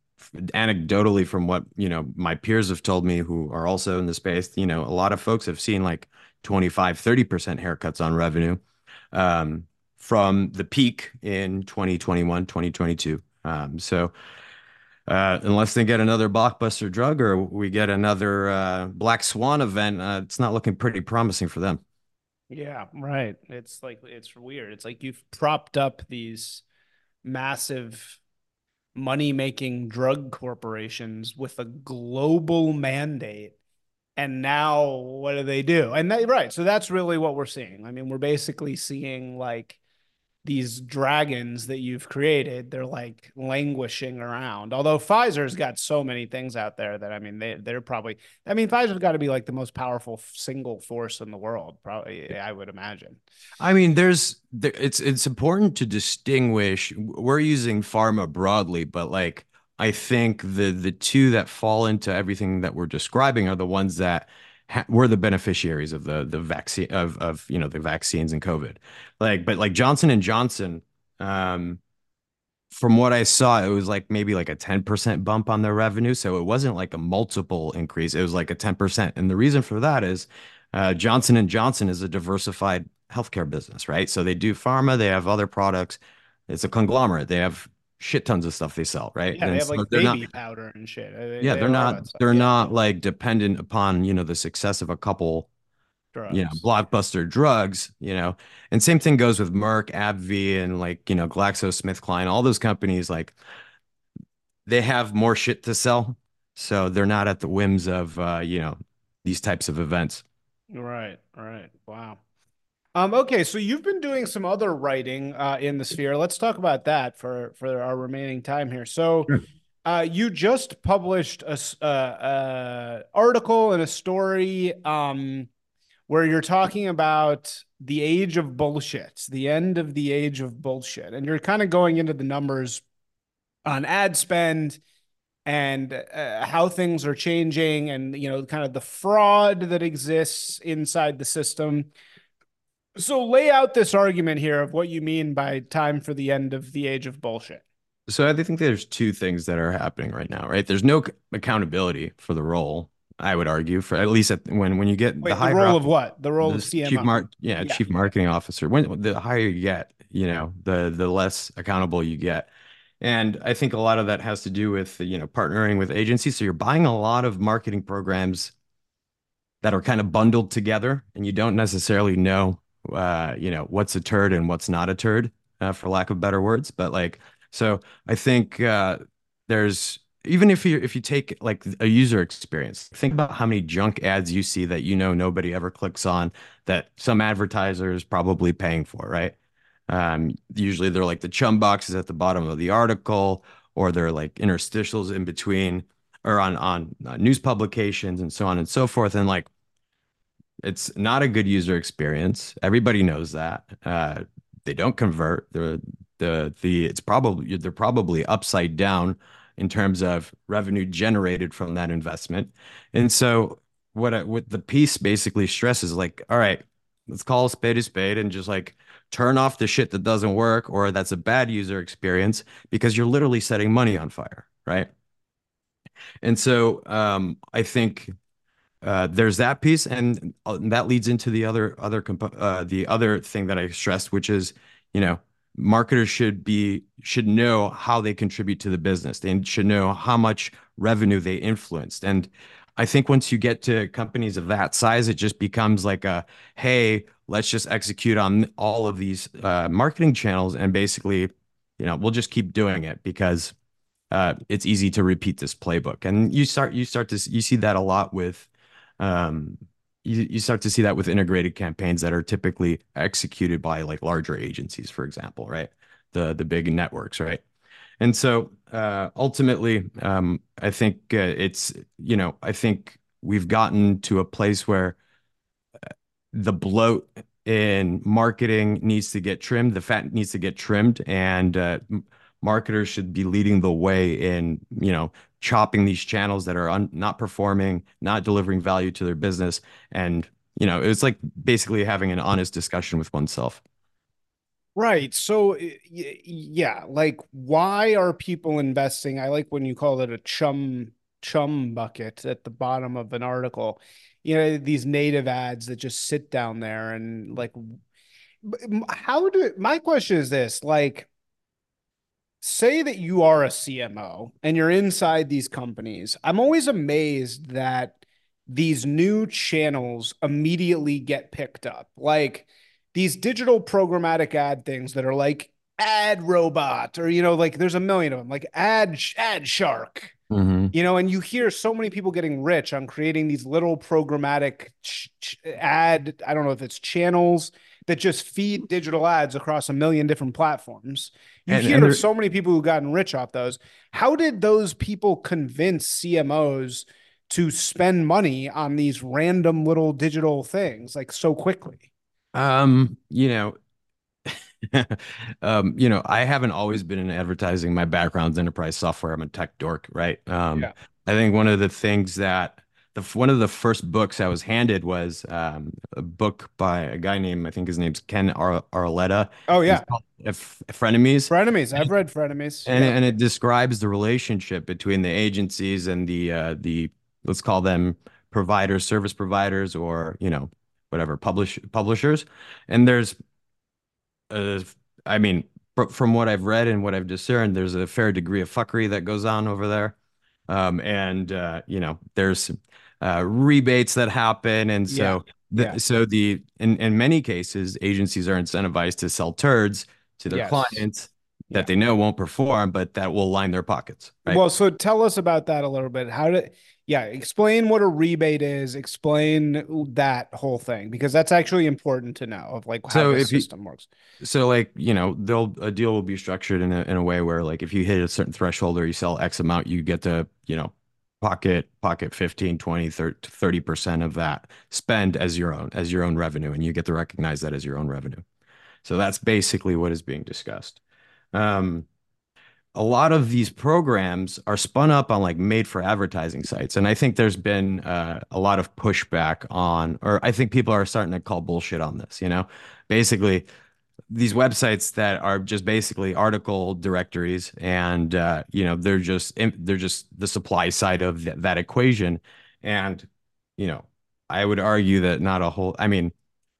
anecdotally from what you know my peers have told me who are also in the space you know a lot of folks have seen like 25 30% haircuts on revenue um, from the peak in 2021 2022 um, so uh, unless they get another blockbuster drug or we get another uh, black swan event uh, it's not looking pretty promising for them. Yeah right. It's like it's weird. It's like you've propped up these massive money making drug corporations with a global mandate. And now what do they do? And they, right. So that's really what we're seeing. I mean, we're basically seeing like these dragons that you've created, they're like languishing around. Although Pfizer's got so many things out there that I mean, they they're probably. I mean, Pfizer's got to be like the most powerful single force in the world. Probably, I would imagine. I mean, there's there, it's it's important to distinguish. We're using pharma broadly, but like I think the the two that fall into everything that we're describing are the ones that we're the beneficiaries of the the vaccine of of you know the vaccines and COVID. Like, but like Johnson and Johnson, um, from what I saw, it was like maybe like a 10% bump on their revenue. So it wasn't like a multiple increase. It was like a 10%. And the reason for that is uh, Johnson and Johnson is a diversified healthcare business, right? So they do pharma, they have other products. It's a conglomerate. They have shit tons of stuff they sell, right? Yeah, and they have so like baby not, powder and shit. They, yeah, they are not they're yeah. not like dependent upon you know the success of a couple, drugs. you know, blockbuster drugs. You know, and same thing goes with Merck, AbbVie, and like you know GlaxoSmithKline. All those companies like they have more shit to sell, so they're not at the whims of uh, you know these types of events. Right. Right. Wow. Um, okay, so you've been doing some other writing uh, in the sphere. Let's talk about that for for our remaining time here. So, sure. uh, you just published a, a, a article and a story um, where you're talking about the age of bullshit, the end of the age of bullshit, and you're kind of going into the numbers on ad spend and uh, how things are changing, and you know, kind of the fraud that exists inside the system. So lay out this argument here of what you mean by time for the end of the age of bullshit. So I think there's two things that are happening right now, right? There's no accountability for the role. I would argue for at least at, when when you get Wait, the high the role of what the role of CMO, chief mar- yeah, yeah, chief marketing officer. When the higher you get, you know, the the less accountable you get. And I think a lot of that has to do with you know partnering with agencies. So you're buying a lot of marketing programs that are kind of bundled together, and you don't necessarily know uh, you know, what's a turd and what's not a turd, uh, for lack of better words. But like, so I think uh, there's even if you if you take like a user experience, think about how many junk ads you see that you know nobody ever clicks on that some advertiser is probably paying for, right? Um, usually they're like the chum boxes at the bottom of the article, or they're like interstitials in between, or on on uh, news publications and so on and so forth. And like it's not a good user experience. Everybody knows that. Uh, they don't convert. They're the the it's probably they're probably upside down in terms of revenue generated from that investment. And so what I, what the piece basically stresses like, all right, let's call a spade a spade and just like turn off the shit that doesn't work or that's a bad user experience because you're literally setting money on fire, right? And so um, I think uh, there's that piece, and uh, that leads into the other other uh, the other thing that I stressed, which is you know marketers should be should know how they contribute to the business. They should know how much revenue they influenced, and I think once you get to companies of that size, it just becomes like a hey, let's just execute on all of these uh, marketing channels, and basically, you know, we'll just keep doing it because uh, it's easy to repeat this playbook. And you start you start to you see that a lot with um, you, you start to see that with integrated campaigns that are typically executed by like larger agencies, for example, right? The the big networks, right? And so uh, ultimately, um, I think uh, it's you know I think we've gotten to a place where uh, the bloat in marketing needs to get trimmed, the fat needs to get trimmed, and uh, marketers should be leading the way in you know chopping these channels that are un- not performing, not delivering value to their business. And, you know, it's like basically having an honest discussion with oneself. Right. So, yeah, like why are people investing? I like when you call it a chum chum bucket at the bottom of an article. You know, these native ads that just sit down there and like how do my question is this, like say that you are a CMO and you're inside these companies. I'm always amazed that these new channels immediately get picked up. Like these digital programmatic ad things that are like ad robot or you know like there's a million of them like ad ad shark mm-hmm. you know and you hear so many people getting rich on creating these little programmatic ch- ch- ad i don't know if it's channels that just feed digital ads across a million different platforms. You and, hear and so many people who've gotten rich off those. How did those people convince CMOs to spend money on these random little digital things like so quickly? Um, you know, (laughs) um, you know, I haven't always been in advertising. My background's enterprise software. I'm a tech dork, right? Um, yeah. I think one of the things that the one of the first books I was handed was um, a book by a guy named I think his name's Ken Ar- Auletta. Oh yeah, F- Frenemies. Frenemies. I've read Frenemies. And yeah. and it describes the relationship between the agencies and the uh, the let's call them providers, service providers, or you know whatever publish publishers. And there's, uh, I mean, from what I've read and what I've discerned, there's a fair degree of fuckery that goes on over there. Um, and uh, you know, there's uh, rebates that happen, and so yeah. The, yeah. so the in in many cases, agencies are incentivized to sell turds to their yes. clients that yeah. they know won't perform, but that will line their pockets. Right? Well, so tell us about that a little bit. How did yeah, explain what a rebate is, explain that whole thing because that's actually important to know of like how so the system you, works. So like, you know, they'll a deal will be structured in a in a way where like if you hit a certain threshold or you sell X amount, you get to, you know, pocket pocket 15 20 30 percent of that spend as your own as your own revenue and you get to recognize that as your own revenue so that's basically what is being discussed um, a lot of these programs are spun up on like made for advertising sites and i think there's been uh, a lot of pushback on or i think people are starting to call bullshit on this you know? Basically these websites that are just basically article directories and uh, you know they're just they're just the supply side of th- that equation and you know i would argue that not a whole i mean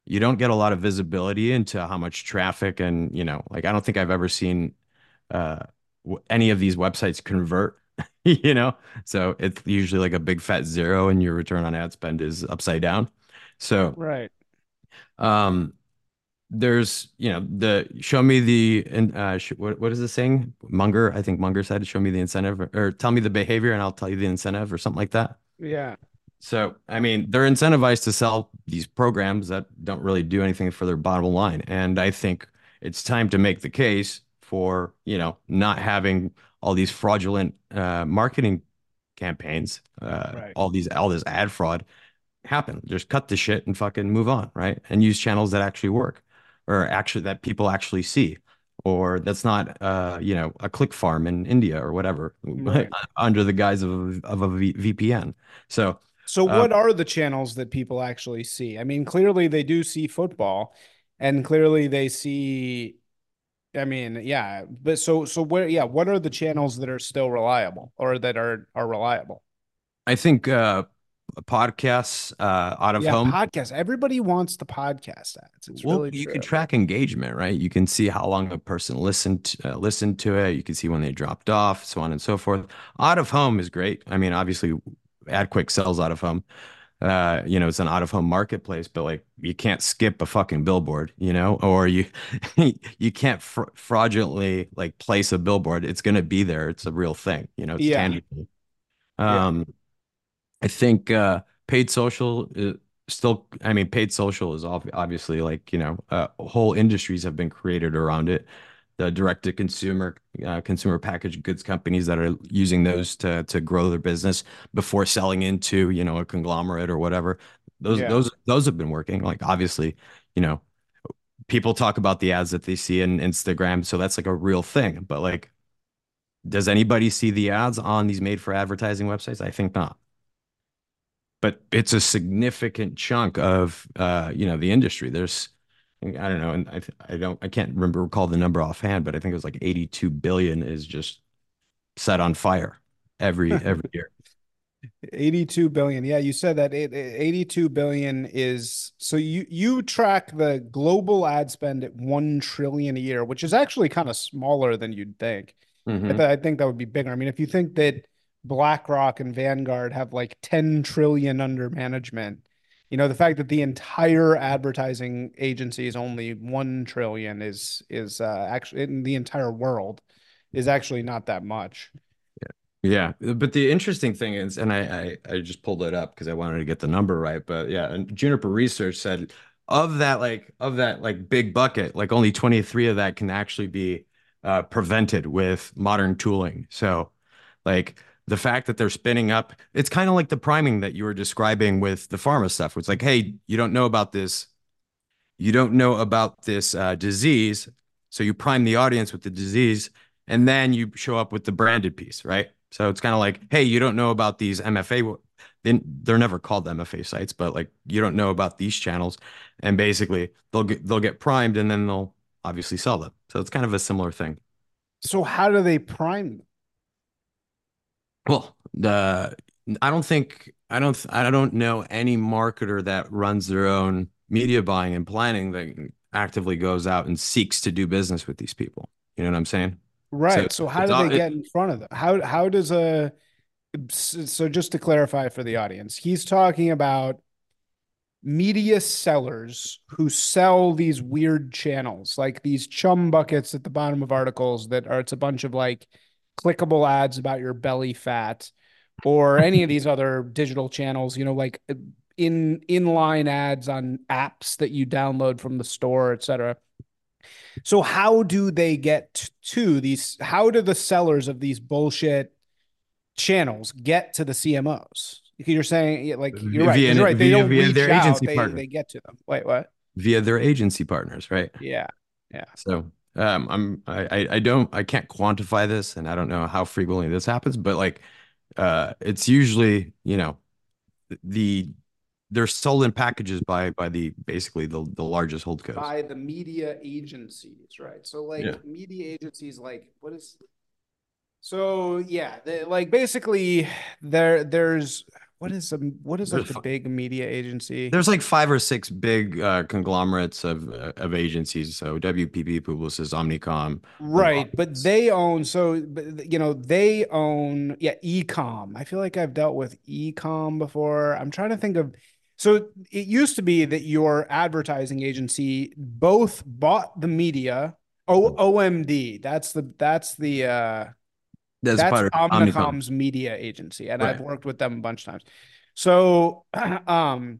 you don't get a lot of visibility into how much traffic and you know like i don't think i've ever seen uh, any of these websites convert (laughs) you know? So it's usually like a big fat zero and your return on ad spend is upside down. So right. um there's you know the show me the and uh sh- what what is the saying? Munger i think munger said show me the incentive or, or, tell me the behavior and i'll tell you the incentive or something like that. Yeah. So i mean they're incentivized to sell these programs that don't really do anything for their bottom line. And i think it's time to make the case for you know not having all these fraudulent uh marketing campaigns uh right. all these all this ad fraud happen just cut the shit and fucking move on right and use channels that actually work or actually that people actually see. or that's not uh you know a click farm in India or whatever Right. (laughs) under the guise of of a v VPN. So So uh, what are the channels that people actually see? I mean, clearly they do see football and clearly they see I mean, yeah, but so so where yeah, what are the channels that are still reliable or that are are reliable? I think uh podcasts uh out of Yeah, home podcast. Everybody wants the podcast ads. It's Well, really you true. can track engagement, right? You can see how long a person listened uh, listened to it. You can see when they dropped off, so on and so forth. Out of home is great. I mean, obviously, AdQuick sells out of home. Uh, you know, it's an out of home marketplace, but like you can't skip a fucking billboard, you know, or you (laughs) you can't fr fraudulently like place a billboard. It's going to be there. It's a real thing, you know, it's Yeah. tangible. Yeah. Um, I think uh, paid social is still, I mean, paid social is ob obviously like, you know, uh, whole industries have been created around it. The direct to consumer, uh, consumer packaged goods companies that are using those to to grow their business before selling into, you know, a conglomerate or whatever. Those Yeah. those those have been working. Like obviously, you know, people talk about the ads that they see in Instagram, so that's like a real thing. But like, does anybody see the ads on these made for advertising websites? I think not but it's a significant chunk of uh, you know the industry. There's I don't know, and I I don't I can't remember recall the number offhand, but I think it was like 82 billion is just set on fire every (laughs) every year. 82 billion. Yeah, you said that it, 82 billion is so you you track the global ad spend at 1 trillion a year, which is actually kind of smaller than you'd think. I, Mhm. I think that would be bigger. I mean, if you think that BlackRock and Vanguard have like 10 trillion under management, you know, the fact that the entire advertising agency is only 1 trillion is is uh, actually in the entire world is actually not that much. Yeah, but the interesting thing is, and I I, I just pulled it up because I wanted to get the number right, but yeah, and Juniper Research said of that like of that like big bucket, like only 23 of that can actually be uh, prevented with modern tooling. So like the fact that they're spinning up, it's kind of like the priming that you were describing with the pharma stuff. It's like, hey, you don't know about this you don't know about this uh, disease, so you prime the audience with the disease, and then you show up with the branded piece, right? So it's kind of like, hey, you don't know about these MFA. They're never called MFA sites, but like you don't know about these channels, and basically they'll get they'll get primed, and then they'll obviously sell them. So it's kind of a similar thing. So how do they prime? Well, the I don't think I don't I don't know any marketer that runs their own media buying and planning that actively goes out and seeks to do business with these people. You know what I'm saying? Right. So how do they get in front of them? How how does a so just to clarify for the audience, he's talking about media sellers who sell these weird channels, like these chum buckets at the bottom of articles that are it's a bunch of like clickable ads about your belly fat or any of these other digital channels, you know, like uh, in inline ads on apps that you download from the store, et cetera. So how do they get to these? How do the sellers of these bullshit channels get to the CMOs? You're saying like you're right. Via- You're right. They via- don't via reach their out. agency They, partner. they get to them. Wait, what? via their agency partners, right? Yeah. Yeah. So um, I'm I I- don't I can't quantify this, and I don't know how frequently this happens, but like uh, it's usually you know the they're sold in packages by by the basically the the largest holdcos. By the media agencies, right? So like Yeah. media agencies, like what is? So yeah, they, like basically there there's what is a what is like the big media agency? There's like five or six big uh, conglomerates of uh, of agencies. So WPP, Publicis, Omnicom. Right, but they own so but, you know they own yeah ecom. I feel like I've dealt with ecom before. I'm trying to think of so it used to be that your advertising agency both bought the media O OMD. That's the that's the uh That's, that's part of Omnicom. Omnicom's media agency, and I've worked with them a bunch of times. So, (clears throat) um,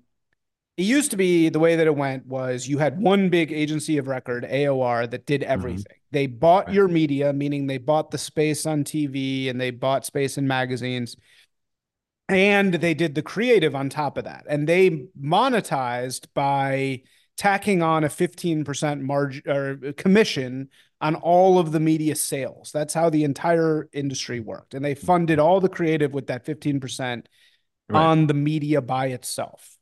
it used to be the way that it went was you had one big agency of record, AOR, that did everything. They bought Mm-hmm. Right. your media, meaning they bought the space on TV and they bought space in magazines. And they did the creative on top of that. And they monetized by tacking on a 15% margin or commission on all of the media sales. That's how the entire industry worked. And they funded all the creative with that 15% right. on the media by itself.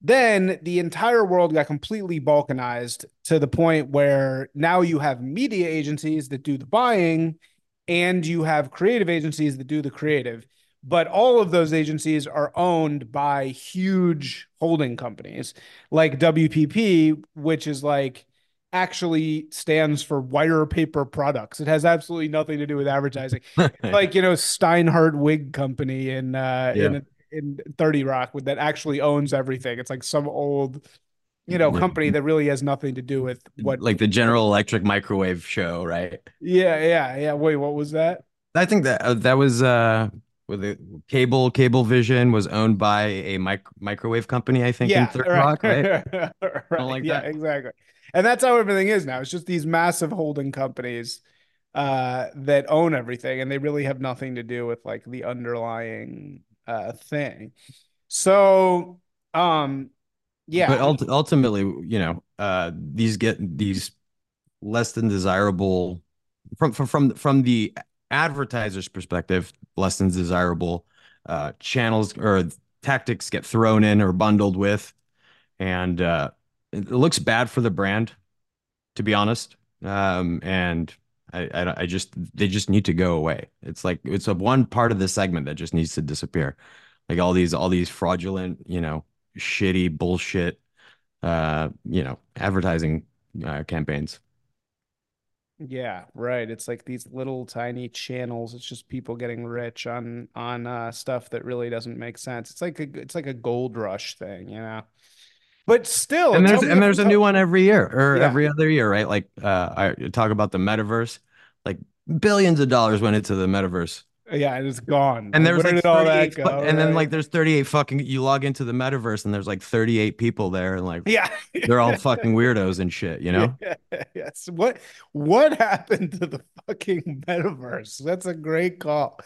Then the entire world got completely balkanized to the point where now you have media agencies that do the buying and you have creative agencies that do the creative. But all of those agencies are owned by huge holding companies like WPP, which is like actually stands for wire paper products. It has absolutely nothing to do with advertising. (laughs) like, you know, Sheinhardt Wig Company in uh yeah. in in 30 Rock with that actually owns everything. It's like some old you know, company that really has nothing to do with what like the General Electric microwave show, right? Yeah, yeah, yeah. Wait, what was that? I think that uh, that was uh with the cable cable vision was owned by a mic- microwave company, I think, yeah, in Third right. Rock, right? (laughs) right. Like yeah, that. exactly. And that's how everything is now. It's just these massive holding companies uh, that own everything, and they really have nothing to do with like the underlying uh, thing. So, um, yeah. But ult- ultimately, you know, uh, these get these less than desirable from from from from the advertiser's perspective, less than desirable uh, channels or tactics get thrown in or bundled with, and uh, it looks bad for the brand, to be honest. Um, and I, I, I just they just need to go away. It's like it's a one part of the segment that just needs to disappear. Like all these all these fraudulent, you know, shitty bullshit, uh, you know, advertising uh, campaigns. Yeah, right. It's like these little tiny channels. It's just people getting rich on on uh, stuff that really doesn't make sense. It's like a it's like a gold rush thing, you know. But still, and there's and there's a new one every year or yeah. every other year, right? Like uh, I talk about the metaverse, like billions of dollars went into the metaverse yeah, and it's gone. And there's like all that go, and right? then like there's 38 fucking you log into the metaverse and there's like 38 people there and like yeah, they're all (laughs) fucking weirdos and shit, you know? (laughs) yes. What what happened to the fucking metaverse? That's a great call.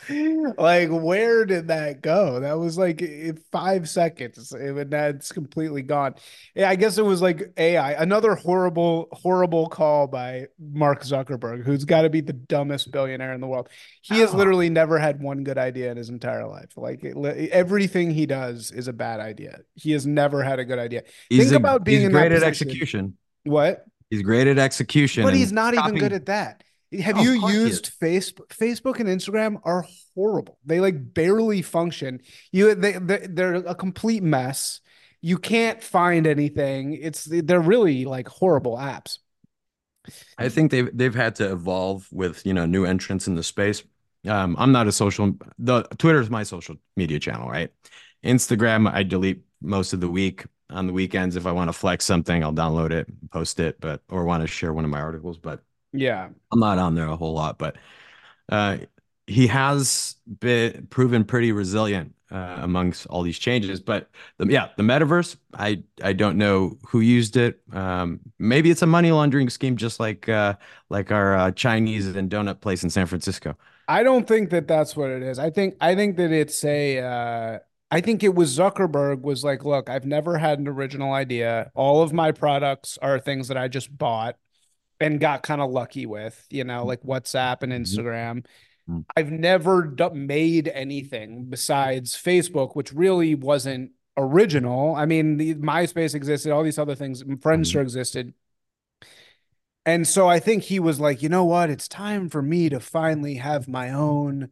Like, where did that go? That was like five seconds. It, that's completely gone. Yeah, I guess it was like AI. Another horrible, horrible call by Mark Zuckerberg, who's got to be the dumbest billionaire in the world. He has oh. literally never never had one good idea in his entire life. Like it, everything he does is a bad idea. He has never had a good idea. He's Think a, about being in great at execution. What? He's great at execution. But he's not copying... even good at that. Have oh, you used Facebook? Facebook and Instagram are horrible. They like barely function. You they, they they're a complete mess. You can't find anything. It's they're really like horrible apps. I think they've they've had to evolve with you know new entrants in the space. Um, I'm not a social. The Twitter is my social media channel, right? Instagram, I delete most of the week. On the weekends, if I want to flex something, I'll download it, post it, but or want to share one of my articles. But yeah, I'm not on there a whole lot. But uh, he has been proven pretty resilient uh, amongst all these changes. But the, yeah, the metaverse, I I don't know who used it. Um, maybe it's a money laundering scheme, just like uh, like our uh, Chinese and donut place in San Francisco. I don't think that that's what it is. I think I think that it's a. Uh, I think it was Zuckerberg was like, look, I've never had an original idea. All of my products are things that I just bought and got kind of lucky with, you know, like WhatsApp and mm-hmm. Instagram. Mm-hmm. I've never d- made anything besides Facebook, which really wasn't original. I mean, the, MySpace existed, all these other things, Friendster mm-hmm. existed. And so I think he was like, you know what? It's time for me to finally have my own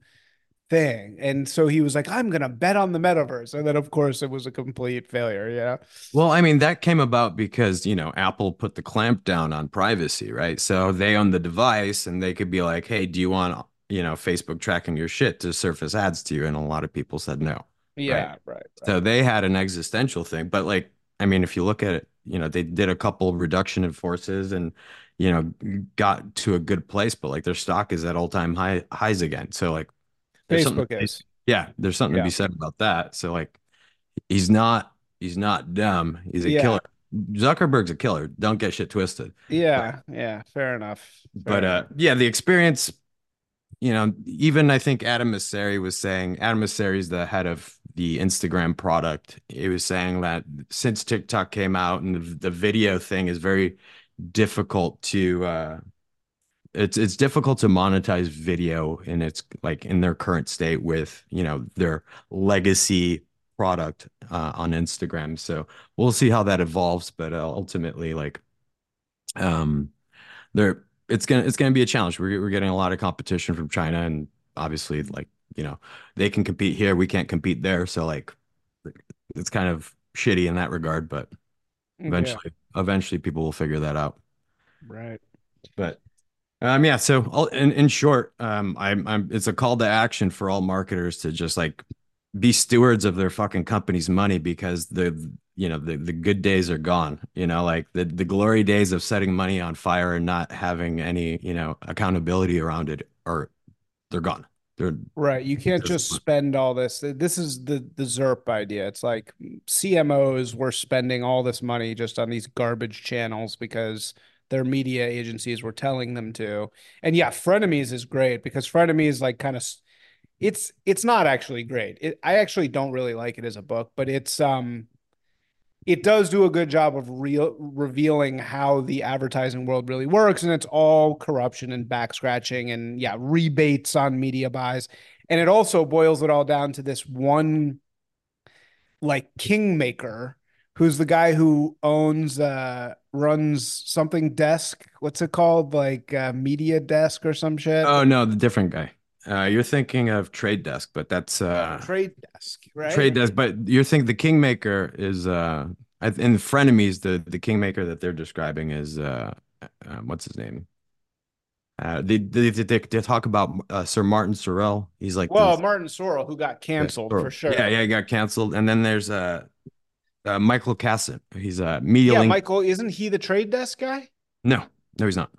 thing. And so he was like, I'm going to bet on the metaverse. And then, of course, it was a complete failure. Yeah. Well, I mean, that came about because, you know, Apple put the clamp down on privacy, right? So they own the device and they could be like, hey, do you want, you know, Facebook tracking your shit to surface ads to you? And a lot of people said no. Yeah. Right. right, right. So they had an existential thing. But like, I mean, if you look at it, you know, they did a couple reduction in forces and, you know, got to a good place, but like their stock is at all time high highs again. So like Facebook is. Yeah, there's something yeah. to be said about that. So like he's not he's not dumb. He's a yeah. killer. Zuckerberg's a killer. Don't get shit twisted. Yeah, but, yeah, fair enough. Fair but enough. uh yeah, the experience, you know, even I think Adam Mosseri was saying Adam Mosseri is the head of the Instagram product. He was saying that since TikTok came out and the, the video thing is very difficult to uh it's it's difficult to monetize video in its like in their current state with you know their legacy product uh, on Instagram. So we'll see how that evolves, but uh, ultimately, like, um, there it's gonna it's gonna be a challenge. We're we're getting a lot of competition from China, and obviously, like you know, they can compete here, we can't compete there. So like, it's kind of shitty in that regard, but eventually, yeah. Eventually, people will figure that out. Right. But um, yeah. So in in short, um, I'm I'm it's a call to action for all marketers to just like be stewards of their fucking company's money because the you know the, the good days are gone you know like the, the glory days of setting money on fire and not having any you know accountability around it are they're gone they're right you can't just spend all this. This is the the ZIRP idea. It's like cmos were spending all this money just on these garbage channels because their media agencies were telling them to. And yeah frenemies is great because frenemies is like kind of it's it's not actually great. It, I actually don't really like it as a book, but it's um it does do a good job of real revealing how the advertising world really works and it's all corruption and back scratching and yeah rebates on media buys. And it also boils it all down to this one like kingmaker who's the guy who owns uh runs something desk. What's it called? Like uh, media desk or some shit? Oh no the different guy. Uh, you're thinking of Trade Desk, but that's uh, Trade Desk, right? Trade Desk, but you're thinking the Kingmaker is uh, in the frenemies. The the Kingmaker that they're describing is uh, uh what's his name? Uh, they, they, they, they talk about uh, Sir Martin Sorrell. He's like, well, this, Martin Sorrell, who got canceled yeah, for sure. Yeah, yeah, he got canceled. And then there's uh, uh Michael Kassan. He's a uh, media. Yeah, link- Michael, isn't he the trade desk guy? No, no, he's not.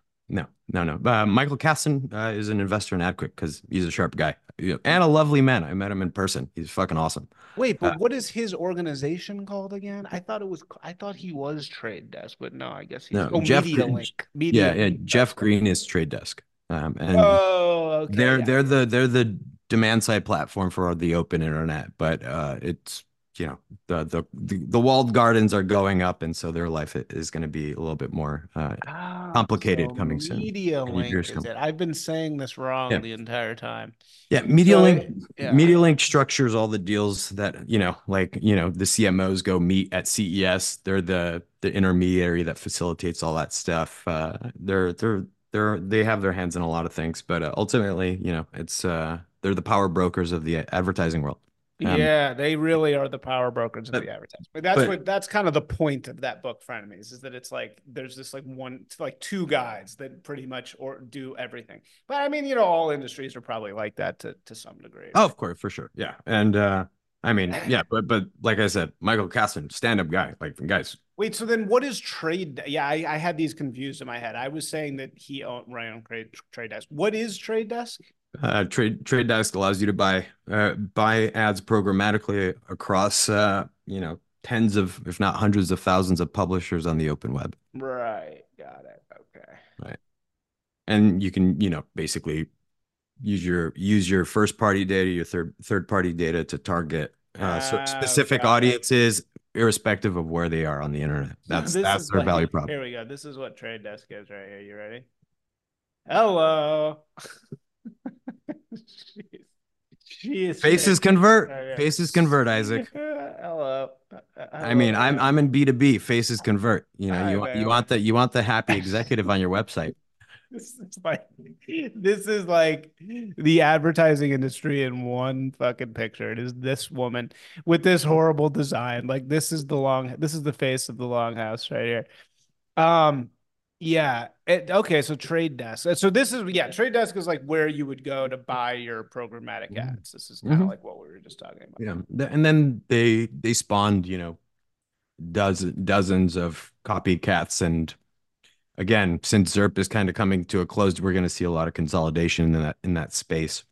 No, no. Uh, Michael Kassan uh, is an investor in AdQuick because he's a sharp guy and a lovely man. I met him in person. He's fucking awesome. Wait, but uh, what is his organization called again? I thought it was. I thought he was Trade Desk, but no, I guess he's no, oh, Jeff Media Link. Media yeah, yeah. Jeff Green is Trade Desk, um, and oh, okay, they're yeah. they're the they're the demand side platform for the open internet, but uh, it's you know the, the the walled gardens are going up, and so their life is going to be a little bit more uh, oh, complicated so coming soon. Media Link is it? I've been saying this wrong yeah. the entire time. Yeah, Media so, Link. Yeah. Media Link structures all the deals that you know, like you know, the CMOs go meet at CES. They're the the intermediary that facilitates all that stuff. Uh, they're they're they're they have their hands in a lot of things, but uh, ultimately, you know, it's uh, they're the power brokers of the advertising world. Um, yeah, they really are the power brokers of but, the advertisement. But that's but, what that's kind of the point of that book, Frenemies, is that it's like there's this like one like two guys that pretty much or do everything. But I mean, you know, all industries are probably like that to to some degree. Right? Oh, of course, for sure. Yeah. And uh I mean, (laughs) yeah, but but like I said, Michael Kassan, stand-up guy. Like guys. Wait, so then what is trade? Yeah, I, I had these confused in my head. I was saying that he owned ran on trade, trade desk. What is trade desk? Uh, trade trade desk allows you to buy uh, buy ads programmatically across uh, you know tens of if not hundreds of thousands of publishers on the open web. Right. Got it. Okay. Right. And you can you know basically use your use your first party data, your third third party data to target uh, so ah, specific audiences, irrespective of where they are on the internet. (laughs) That's so that's their like, value prop. Here we go. This is what Trade Desk is right here. You ready? Hello. (laughs) Faces convert. Oh, yeah. Faces convert, Isaac. (laughs) Hello. I mean, I'm I'm in B two B. Faces convert. You know, you want you want the you want the happy (laughs) executive on your website. This is like this is like the advertising industry in one fucking picture. It is this woman with this horrible design. Like this is the long. This is the face of the longhouse right here. Um, yeah. It, okay. So trade desk. So this is yeah. Trade desk is like where you would go to buy your programmatic mm-hmm. ads. This is kind of mm-hmm. like what we were just talking about. Yeah. And then they they spawned you know dozens dozens of copycats and again since ZIRP is kind of coming to a close, we're going to see a lot of consolidation in that in that space.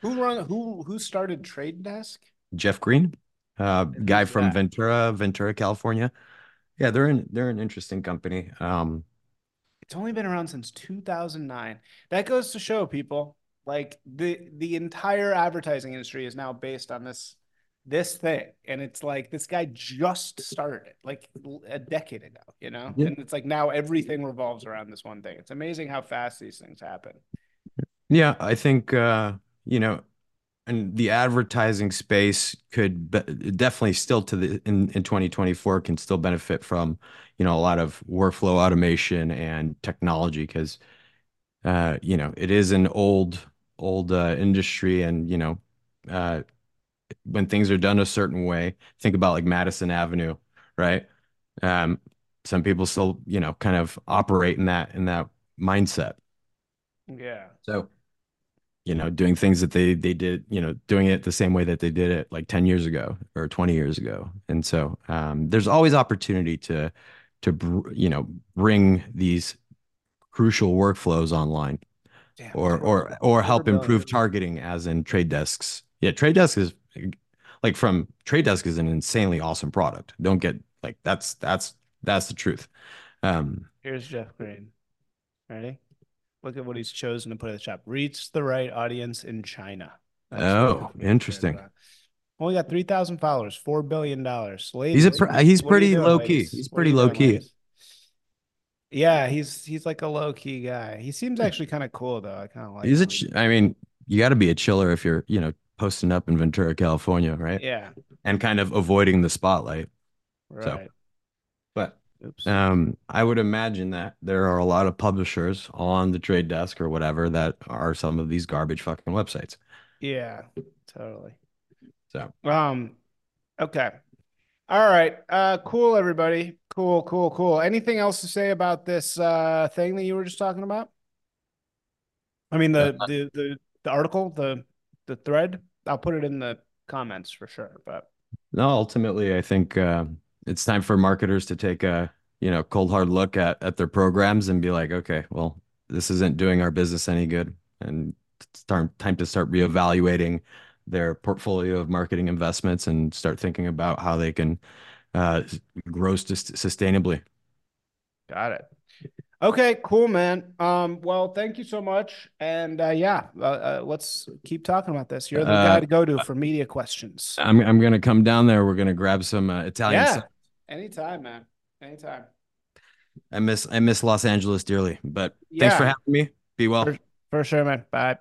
Who run who who started Trade Desk? Jeff Green, uh, guy from that? Ventura, Ventura, California. Yeah, they're in they're an interesting company. Um, it's only been around since 2009. That goes to show people like the the entire advertising industry is now based on this this thing and it's like this guy just started it like a decade ago you know Yeah. and it's like now everything revolves around this one thing it's amazing how fast these things happen Yeah, I think uh, you know, and the advertising space could be definitely still to the in in 2024 can still benefit from, you know, a lot of workflow automation and technology because uh, you know, it is an old old uh, industry and, you know, uh when things are done a certain way, think about like Madison Avenue, right? Um, some people still, you know, kind of operate in that in that mindset. yeah So you know, doing things that they they did, you know, doing it the same way that they did it like 10 years ago or 20 years ago. And so um, there's always opportunity to to br- you know bring these crucial workflows online Damn, or or or help improve targeting as in trade desks. Yeah, trade desk is like from trade desk is an insanely awesome product. Don't get like that's that's that's the truth. Um here's jeff green ready look at what he's chosen to put in the shop reach the right audience in china That's Oh, interesting. only got 3000 followers 4 billion dollars He's a pr- he's pretty low key. He's pretty low key. Yeah, he's he's like a low key guy. He seems actually kind of cool though. I kind of like. he's a ch- I mean, you got to be a chiller if you're, you know, posting up in Ventura, California, right? Yeah. And kind of avoiding the spotlight. Right. But Oops. Um, I would imagine that there are a lot of publishers on the trade desk or whatever that are some of these garbage fucking websites. yeah. Totally. So Um. Okay. All right. Uh. Cool. Everybody. Cool. Cool. Cool. Anything else to say about this uh thing that you were just talking about? I mean the Uh, the the the article the the thread. I'll put it in the comments for sure. But no, ultimately, I think uh, it's time for marketers to take a you know cold hard look at at their programs and be like, okay, well, this isn't doing our business any good, and it's time time to start reevaluating their portfolio of marketing investments and start thinking about how they can uh, grow sus- sustainably. Got it. Okay, cool, man. Um, well, thank you so much. And uh, yeah, uh, uh, let's keep talking about this. You're the Uh, guy to go to for media questions. I'm I'm gonna come down there. We're gonna grab some uh, Italian. yeah. Anytime, man. Anytime. I miss I miss Los Angeles dearly, but thanks for having me. Be well. For, for sure, man. Bye.